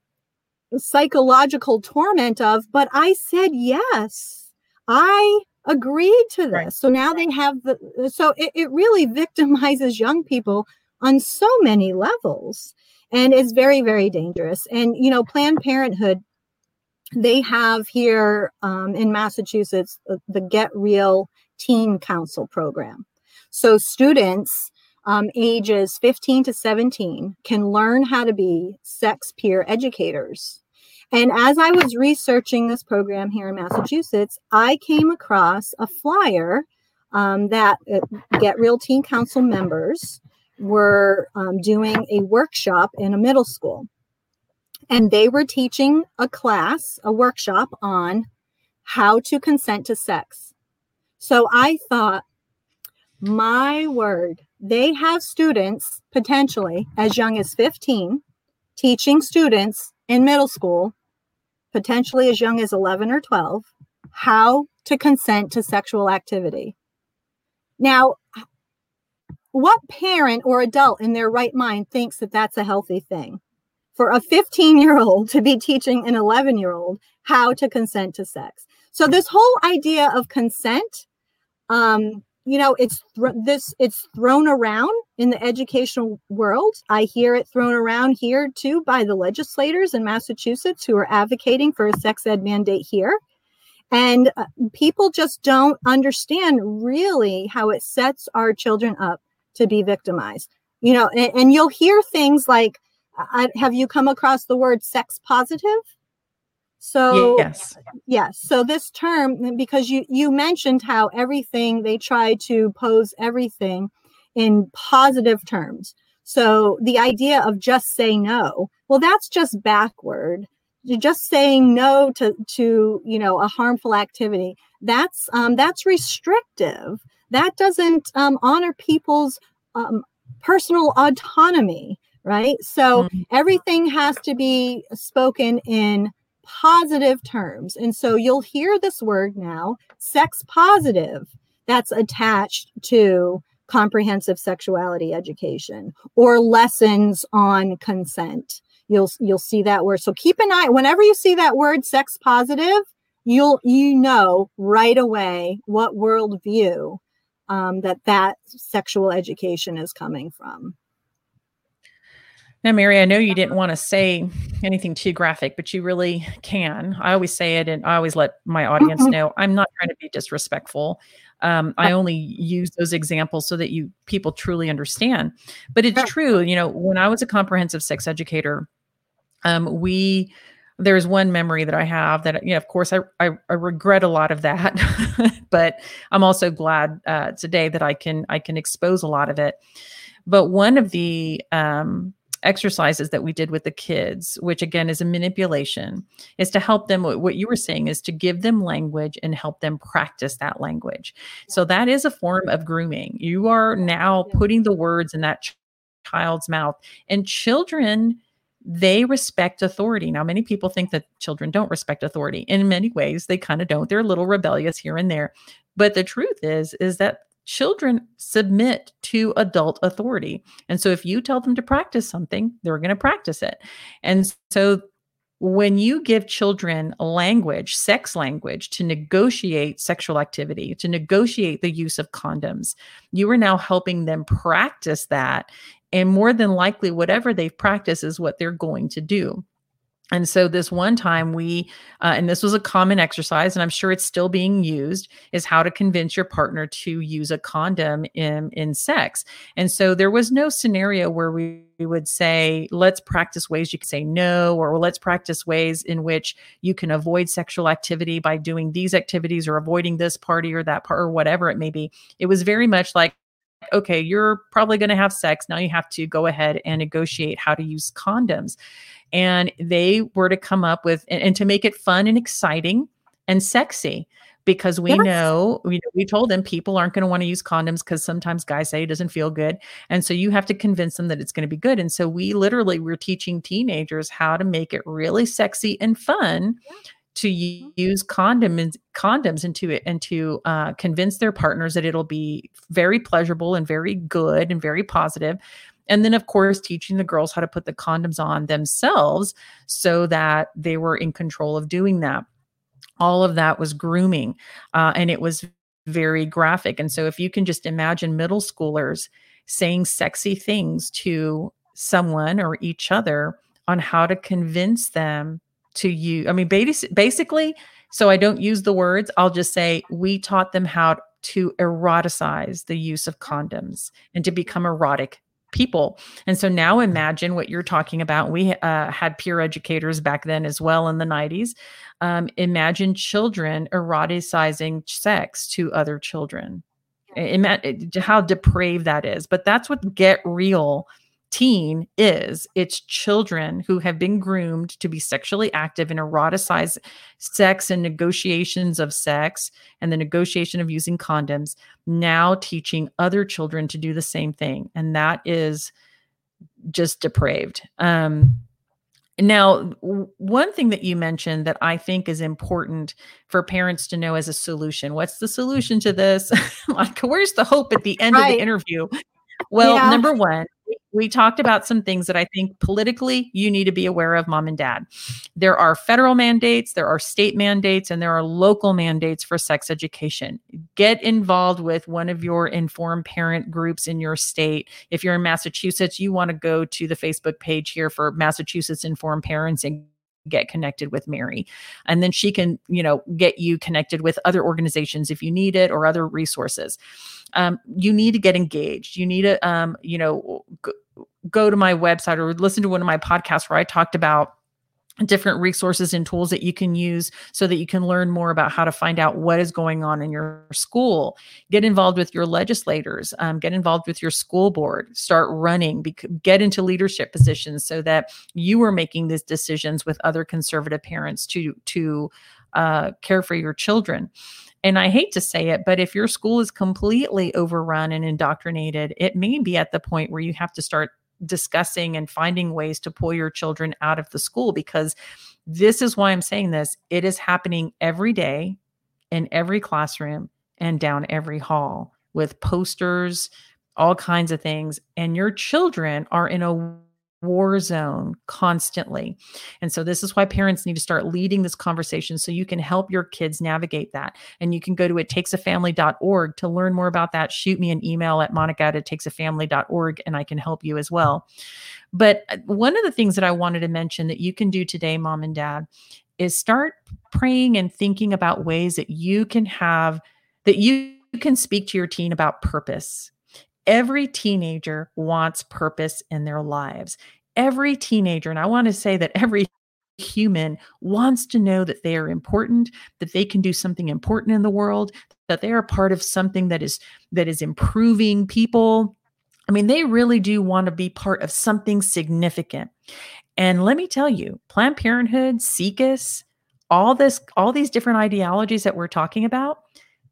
psychological torment of, but I said yes. I agreed to this. Right. So now they have the, so it, it really (laughs) victimizes young people on so many levels. And it's very, very dangerous. And, you know, Planned Parenthood, they have here um, in Massachusetts the, Get Real Teen Council program. So students um, ages 15 to 17 can learn how to be sex peer educators and as I was researching this program here in Massachusetts, I came across a flyer um, that uh, Get Real Teen Council members were um, doing a workshop in a middle school. And they were teaching a class, a workshop on how to consent to sex. So I thought, my word, they have students potentially as young as 15 teaching students in middle school potentially as young as 11 or 12, how to consent to sexual activity. Now, what parent or adult in their right mind thinks that that's a healthy thing? For a 15 year old to be teaching an 11 year old how to consent to sex. So, this whole idea of consent um, you know it's th- this it's thrown around in the educational world. I hear it thrown around here too by the legislators in massachusetts who are advocating for a sex ed mandate here. And uh, people just don't understand really how it sets our children up to be victimized. You know and, and you'll hear things like uh, have you come across the word sex positive so yes, yes. So this term, because you you mentioned how everything they try to pose everything in positive terms. So the idea of just say no, well, that's just backward. You're just saying no to to you know a harmful activity. That's um, that's restrictive. That doesn't um, honor people's um, personal autonomy, right? So mm-hmm. everything has to be spoken in positive terms. And so you'll hear this word now, sex positive, that's attached to comprehensive sexuality education or lessons on consent. You'll you'll see that word. So keep an eye whenever you see that word sex positive, you'll you know right away what worldview um, that that sexual education is coming from. Now, Mary, I know you didn't want to say anything too graphic, but you really can. I always say it and I always let my audience know I'm not trying to be disrespectful. Um, I only use those examples so that you people truly understand. But it's true, you know, when I was a comprehensive sex educator, um, we there's one memory that I have that, you know, of course, I, I, I regret a lot of that, (laughs) but I'm also glad uh, today that I can I can expose a lot of it. But one of the um, exercises that we did with the kids, which again is a manipulation, is to help them. What you were saying is to give them language and help them practice that language. So that is a form of grooming. You are now putting the words in that child's mouth, and children they respect authority. Now, many people think that children don't respect authority. In many ways, they kind of don't. They're a little rebellious here and there. But the truth is, is that children submit to adult authority. And so if you tell them to practice something, they're going to practice it. And so when you give children language, sex language, to negotiate sexual activity, to negotiate the use of condoms, you are now helping them practice that and more than likely, whatever they've practiced is what they're going to do. And so, this one time, we, uh, and this was a common exercise, and I'm sure it's still being used, is how to convince your partner to use a condom in, in sex. And so, there was no scenario where we, we would say, let's practice ways you can say no, or let's practice ways in which you can avoid sexual activity by doing these activities or avoiding this party or that part, or whatever it may be. It was very much like, okay, you're probably going to have sex. Now you have to go ahead and negotiate how to use condoms. And they were to come up with, and, and to make it fun and exciting and sexy because we yes. know we, we told them people aren't going to want to use condoms because sometimes guys say it doesn't feel good and so you have to convince them that it's going to be good and so we literally were teaching teenagers how to make it really sexy and fun yeah to use condoms condoms into it and to uh, convince their partners that it'll be very pleasurable and very good and very positive. And then of course teaching the girls how to put the condoms on themselves so that they were in control of doing that. All of that was grooming uh, and it was very graphic. And so if you can just imagine middle schoolers saying sexy things to someone or each other on how to convince them to you. I mean, basically, so I don't use the words, I'll just say we taught them how to eroticize the use of condoms and to become erotic people. And so now imagine what you're talking about. We uh, had peer educators back then as well in the 90s. Um, imagine children eroticizing sex to other children. Imagine how depraved that is. But that's what Get Real teen is it's children who have been groomed to be sexually active and eroticize sex and negotiations of sex and the negotiation of using condoms now teaching other children to do the same thing and that is just depraved um now, one thing that you mentioned that I think is important for parents to know as a solution what's the solution to this? (laughs) like, where's the hope at the end right. of the interview? Well, yeah. number one, we talked about some things that I think politically you need to be aware of, mom and dad. There are federal mandates, there are state mandates, and there are local mandates for sex education. Get involved with one of your informed parent groups in your state. If you're in Massachusetts, you want to go to the Facebook page here for Massachusetts Informed Parents and get connected with Mary. And then she can, you know, get you connected with other organizations if you need it or other resources. Um, you need to get engaged. You need to, um, you know, g- go to my website or listen to one of my podcasts where I talked about different resources and tools that you can use so that you can learn more about how to find out what is going on in your school. Get involved with your legislators um, get involved with your school board start running get into leadership positions so that you are making these decisions with other conservative parents to to uh, care for your children. And I hate to say it, but if your school is completely overrun and indoctrinated, it may be at the point where you have to start discussing and finding ways to pull your children out of the school because this is why I'm saying this. It is happening every day in every classroom and down every hall with posters, all kinds of things. And your children are in a war zone constantly. And so this is why parents need to start leading this conversation so you can help your kids navigate that. And you can go to it takesafamily.org to learn more about that. Shoot me an email at monica at it takesafamily.org and I can help you as well. But uh, one of the things that I wanted to mention that you can do today, mom and dad, is start praying and thinking about ways that you can have that you can speak to your teen about purpose. Every teenager wants purpose in their lives. Every teenager, and I want to say that every human wants to know that they are important, that they can do something important in the world, that they are part of something that is that is improving people. I mean, they really do want to be part of something significant. And let me tell you, Planned Parenthood, SIECUS, all this, all these different ideologies that we're talking about,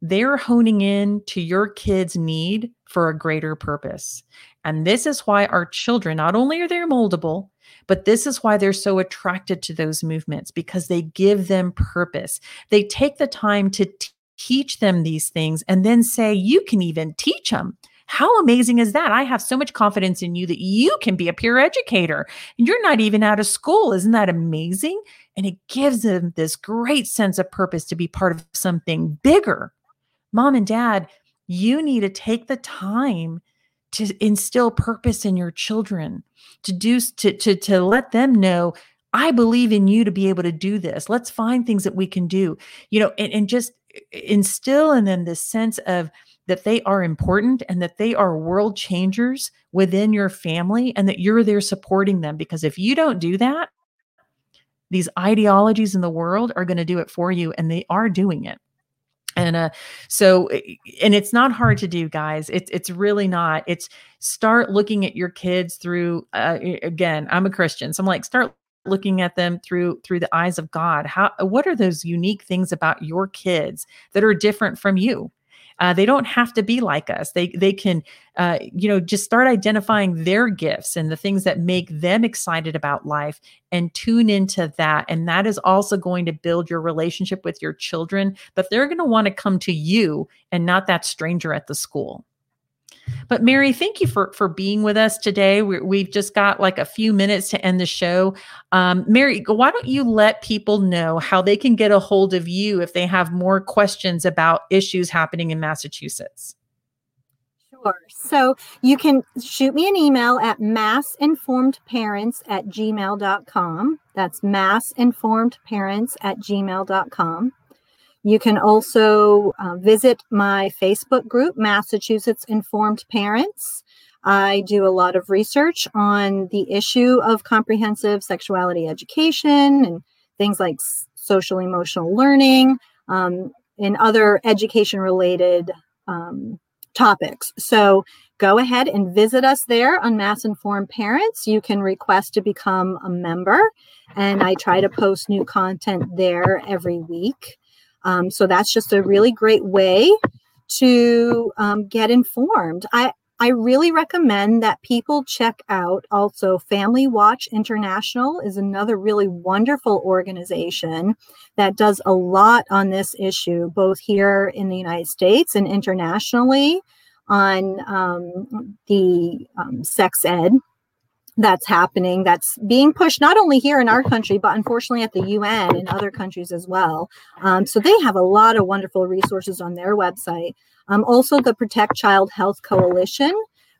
they're honing in to your kid's need for a greater purpose. And this is why our children, not only are they moldable, but this is why they're so attracted to those movements because they give them purpose. They take the time to t- teach them these things and then say, You can even teach them. How amazing is that? I have so much confidence in you that you can be a peer educator. You're not even out of school. Isn't that amazing? And it gives them this great sense of purpose to be part of something bigger. Mom and dad, you need to take the time to instill purpose in your children, to do to to to let them know I believe in you to be able to do this. Let's find things that we can do, you know, and, and just instill in them this sense of that they are important and that they are world changers within your family and that you're there supporting them. Because if you don't do that, these ideologies in the world are going to do it for you and they are doing it. And uh, so, and it's not hard to do, guys. It's it's really not. It's start looking at your kids through. Uh, again, I'm a Christian, so I'm like, start looking at them through through the eyes of God. How what are those unique things about your kids that are different from you? Uh, they don't have to be like us. They they can, uh, you know, just start identifying their gifts and the things that make them excited about life, and tune into that. And that is also going to build your relationship with your children. But they're going to want to come to you and not that stranger at the school. But Mary, thank you for for being with us today. we have just got like a few minutes to end the show. Um, Mary, why don't you let people know how they can get a hold of you if they have more questions about issues happening in Massachusetts? Sure. So you can shoot me an email at massinformedparents at gmail.com. That's massinformedparents at gmail.com. You can also uh, visit my Facebook group, Massachusetts Informed Parents. I do a lot of research on the issue of comprehensive sexuality education and things like social emotional learning um, and other education related um, topics. So go ahead and visit us there on Mass Informed Parents. You can request to become a member, and I try to post new content there every week. Um, so that's just a really great way to um, get informed. I, I really recommend that people check out also Family Watch International is another really wonderful organization that does a lot on this issue, both here in the United States and internationally on um, the um, sex ed that's happening that's being pushed not only here in our country but unfortunately at the un and other countries as well. Um, so they have a lot of wonderful resources on their website. Um, also the protect child health coalition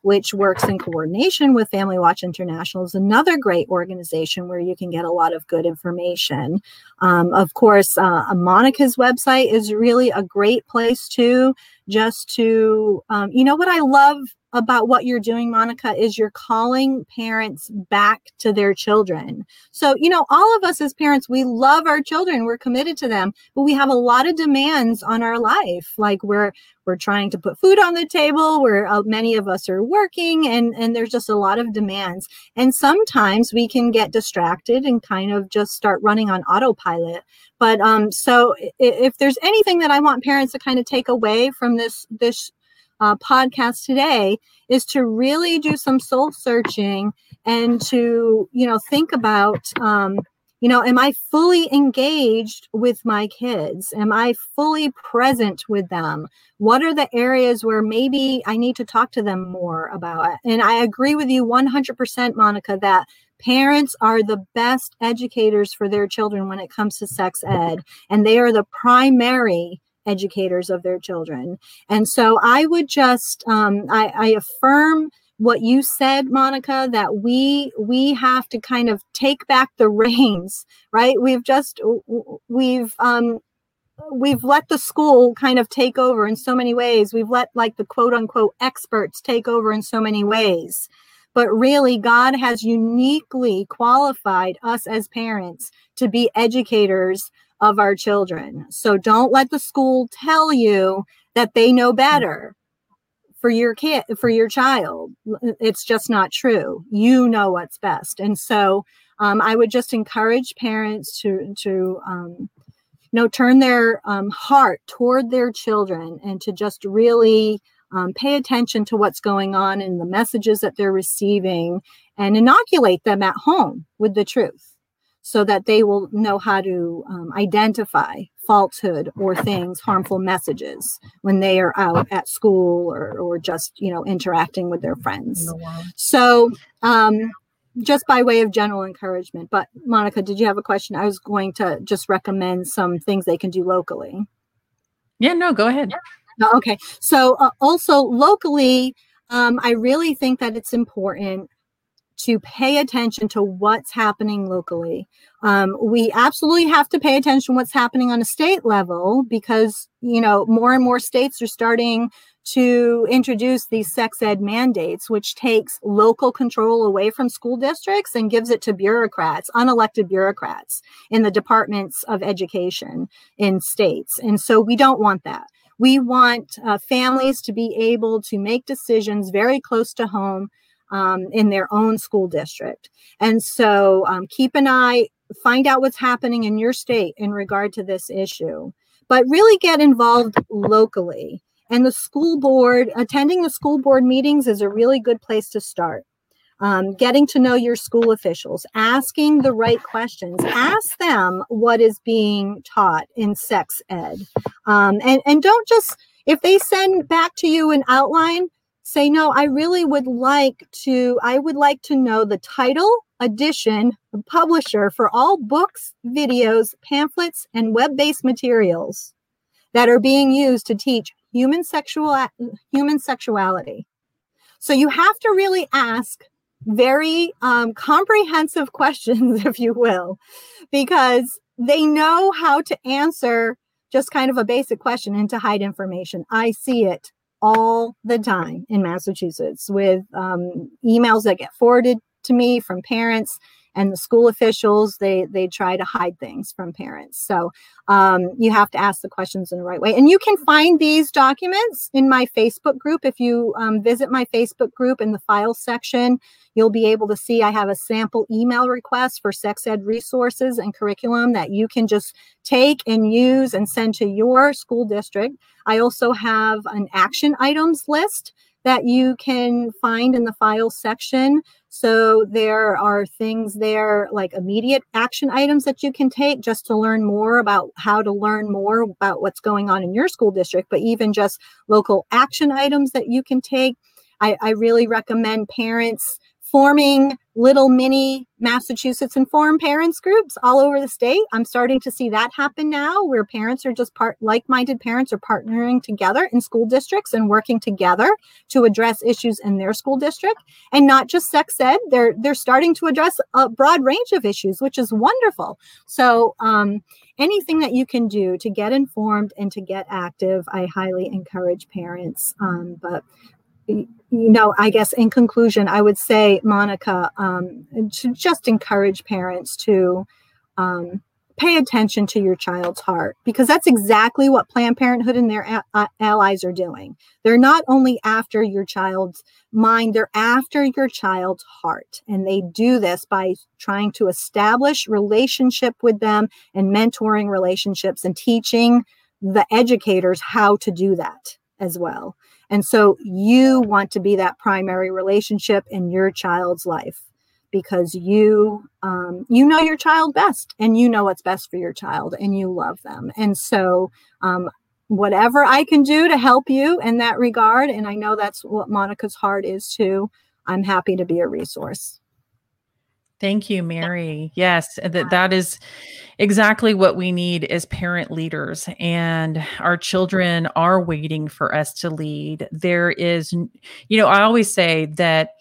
which works in coordination with family watch international is another great organization where you can get a lot of good information. Um, of course uh, monica's website is really a great place too just to um, you know what i love about what you're doing, Monica, is you're calling parents back to their children. So, you know, all of us as parents, we love our children, we're committed to them, but we have a lot of demands on our life. Like we're we're trying to put food on the table, where uh, many of us are working, and and there's just a lot of demands. And sometimes we can get distracted and kind of just start running on autopilot. But um, so if, if there's anything that I want parents to kind of take away from this this uh, podcast today is to really do some soul searching and to you know think about um, you know am i fully engaged with my kids? Am i fully present with them? What are the areas where maybe i need to talk to them more about? And i agree with you 100% monica that parents are the best educators for their children when it comes to sex ed and they are the primary educators of their children. And so I would just, um, I, I affirm what you said monica that we we have to kind of take back the (laughs) reins right? We've just we've um we've let the school kind of take over in so many ways. We've let like the quote unquote experts take over in so many ways. But really god has uniquely qualified us as parents to be educators of our children. So don't let the school tell you that they know better for your kid for your child. It's just not true. You know what's best. And so um, i would just encourage parents to to um, you know turn their um, heart toward their children and to just really um, pay attention to what's going on and the messages that they're receiving and inoculate them at home with the truth so that they will know how to um, identify falsehood or things, harmful messages when they are out at school or, or just, you know, interacting with their friends. Oh, so, um, just by way of general encouragement. But Monica, did you have a question? I was going to just recommend some things they can do locally. Yeah, no, go ahead. Oh, okay. So, uh, also locally, um, I really think that it's important to pay attention to what's happening locally. Um, we absolutely have to pay attention what's happening on a state level because you know more and more states are starting to introduce these sex ed mandates, which takes local control away from school districts and gives it to bureaucrats, unelected bureaucrats in the departments of education in states. And so we don't want that. We want uh, families to be able to make decisions very close to home um, in their own school district. And so um, keep an eye, find out what's happening in your state in regard to this issue, but really get involved locally. And the school board, attending the school board meetings is a really good place to start. Um, getting to know your school officials, asking the right questions, ask them what is being taught in sex ed. Um, and, and don't just, if they send back to you an outline, say, no, I really would like to, I would like to know the title, edition, publisher for all books, videos, pamphlets, and web-based materials that are being used to teach human sexual human sexuality. So you have to really ask very um, comprehensive (laughs) questions, if you will, because they know how to answer just kind of a basic question and to hide information. I see it all the time in Massachusetts with um, emails that get forwarded to me from parents and the school officials they they try to hide things from parents. So um, you have to ask the questions in the right way. And you can find these documents in my facebook group. If you um, visit my facebook group in the file section you'll be able to see i have a sample email request for sex ed resources and curriculum that you can just take and use and send to your school district. I also have an action items list that you can find in the file section. So there are things there like immediate action items that you can take just to learn more about how to learn more about what's going on in your school district, but even just local action items that you can take. I, I really recommend parents forming little mini Massachusetts informed parents groups all over the state. I'm starting to see that happen now where parents are just part like-minded parents are partnering together in school districts and working together to address issues in their school district and not just sex ed. They're they're starting to address a broad range of issues, which is wonderful. So um, anything that you can do to get informed and to get active, I highly encourage parents. Um, but you know, I guess in conclusion, I would say, Monica, um, to just encourage parents to um, pay attention to your child's heart because that's exactly what Planned Parenthood and their a- a- allies are doing. They're not only after your child's mind, they're after your child's heart. And they do this by trying to establish relationship with them and mentoring relationships and teaching the educators how to do that as well. And so you want to be that primary relationship in your child's life because you um, you know your child best and you know what's best for your child and you love them. And so um, whatever I can do to help you in that regard, and I know that's what Monica's heart is too, I'm happy to be a resource. Thank you, Mary. Yes, that that is exactly what we need as parent leaders and our children are waiting for us to lead. There is you know i always say that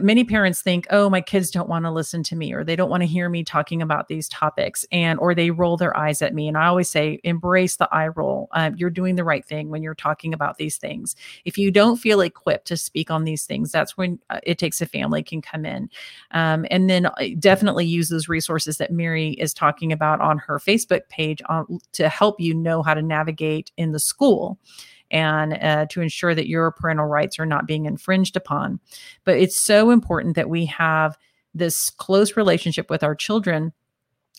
many parents think oh my kids don't want to listen to me or they don't want to hear me talking about these topics and or they roll their eyes at me and i always say embrace the eye roll um, you're doing the right thing when you're talking about these things. If you don't feel equipped to speak on these things that's when uh, it takes a family can come in. Um, and then uh, definitely use those resources that mary is talking about on her facebook page on, to help you know how to navigate in the school and uh, to ensure that your parental rights are not being infringed upon. But it's so important that we have this close relationship with our children.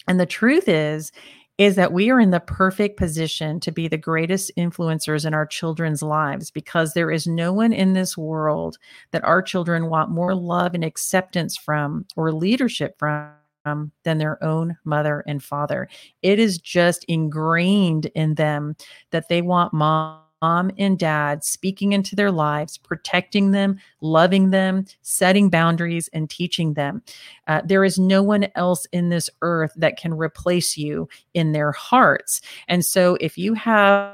And the truth is, is that we are in the perfect position to be the greatest influencers in our children's lives because there is no one in this world that our children want more love and acceptance from or leadership from than their own mother and father. It is just ingrained in them that they want mom mom and dad speaking into their lives, protecting them, loving them, setting boundaries, and teaching them. Uh, there is no one else in this earth that can replace you in their hearts. And so if you have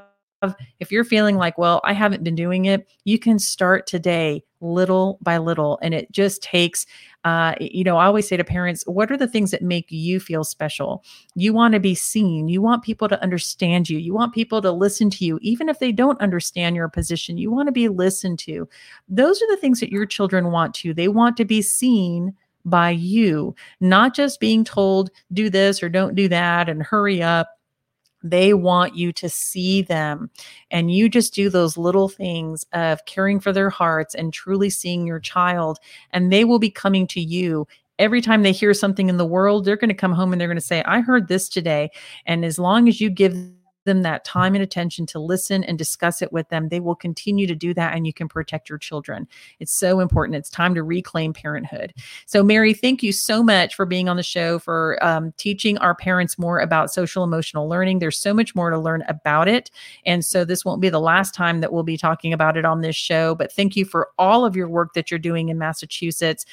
if you're feeling like, well, I haven't been doing it, you can start today little by little. And it just takes, uh, you know, I always say to parents, what are the things that make you feel special? You want to be seen. You want people to understand you. You want people to listen to you, even if they don't understand your position. You want to be listened to. Those are the things that your children want to. They want to be seen by you, not just being told, do this or don't do that and hurry up they want you to see them. And you just do those little things of caring for their hearts and truly seeing your child. And they will be coming to you every time they hear something in the world, they're going to come home and they're going to say, I heard this today. And as long as you give them that time and attention to listen and discuss it with them, they will continue to do that and you can protect your children. It's so important. It's time to reclaim parenthood. So, Mary, thank you so much for being on the show, for um, teaching our parents more about social emotional learning. There's so much more to learn about it. And so, this won't be the last time that we'll be talking about it on this show. But thank you for all of your work that you're doing in Massachusetts.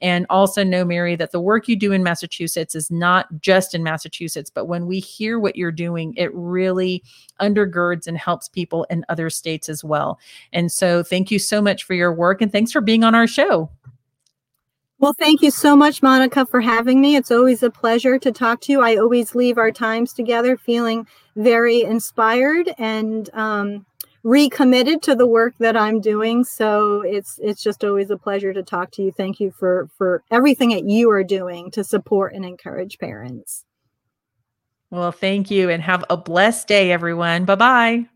And also know, Mary, that the work you do in Massachusetts is not just in Massachusetts, but when we hear what you're doing, it really undergirds and helps people in other states as well. And so thank you so much for your work and thanks for being on our show. Well, thank you so much, Monica, for having me. It's always a pleasure to talk to you. I always leave our times together feeling very inspired and um, recommitted to the work that I'm doing. So it's it's just always a pleasure to talk to you. Thank you for for everything that you are doing to support and encourage parents. Well, thank you and have a blessed day everyone. Bye-bye.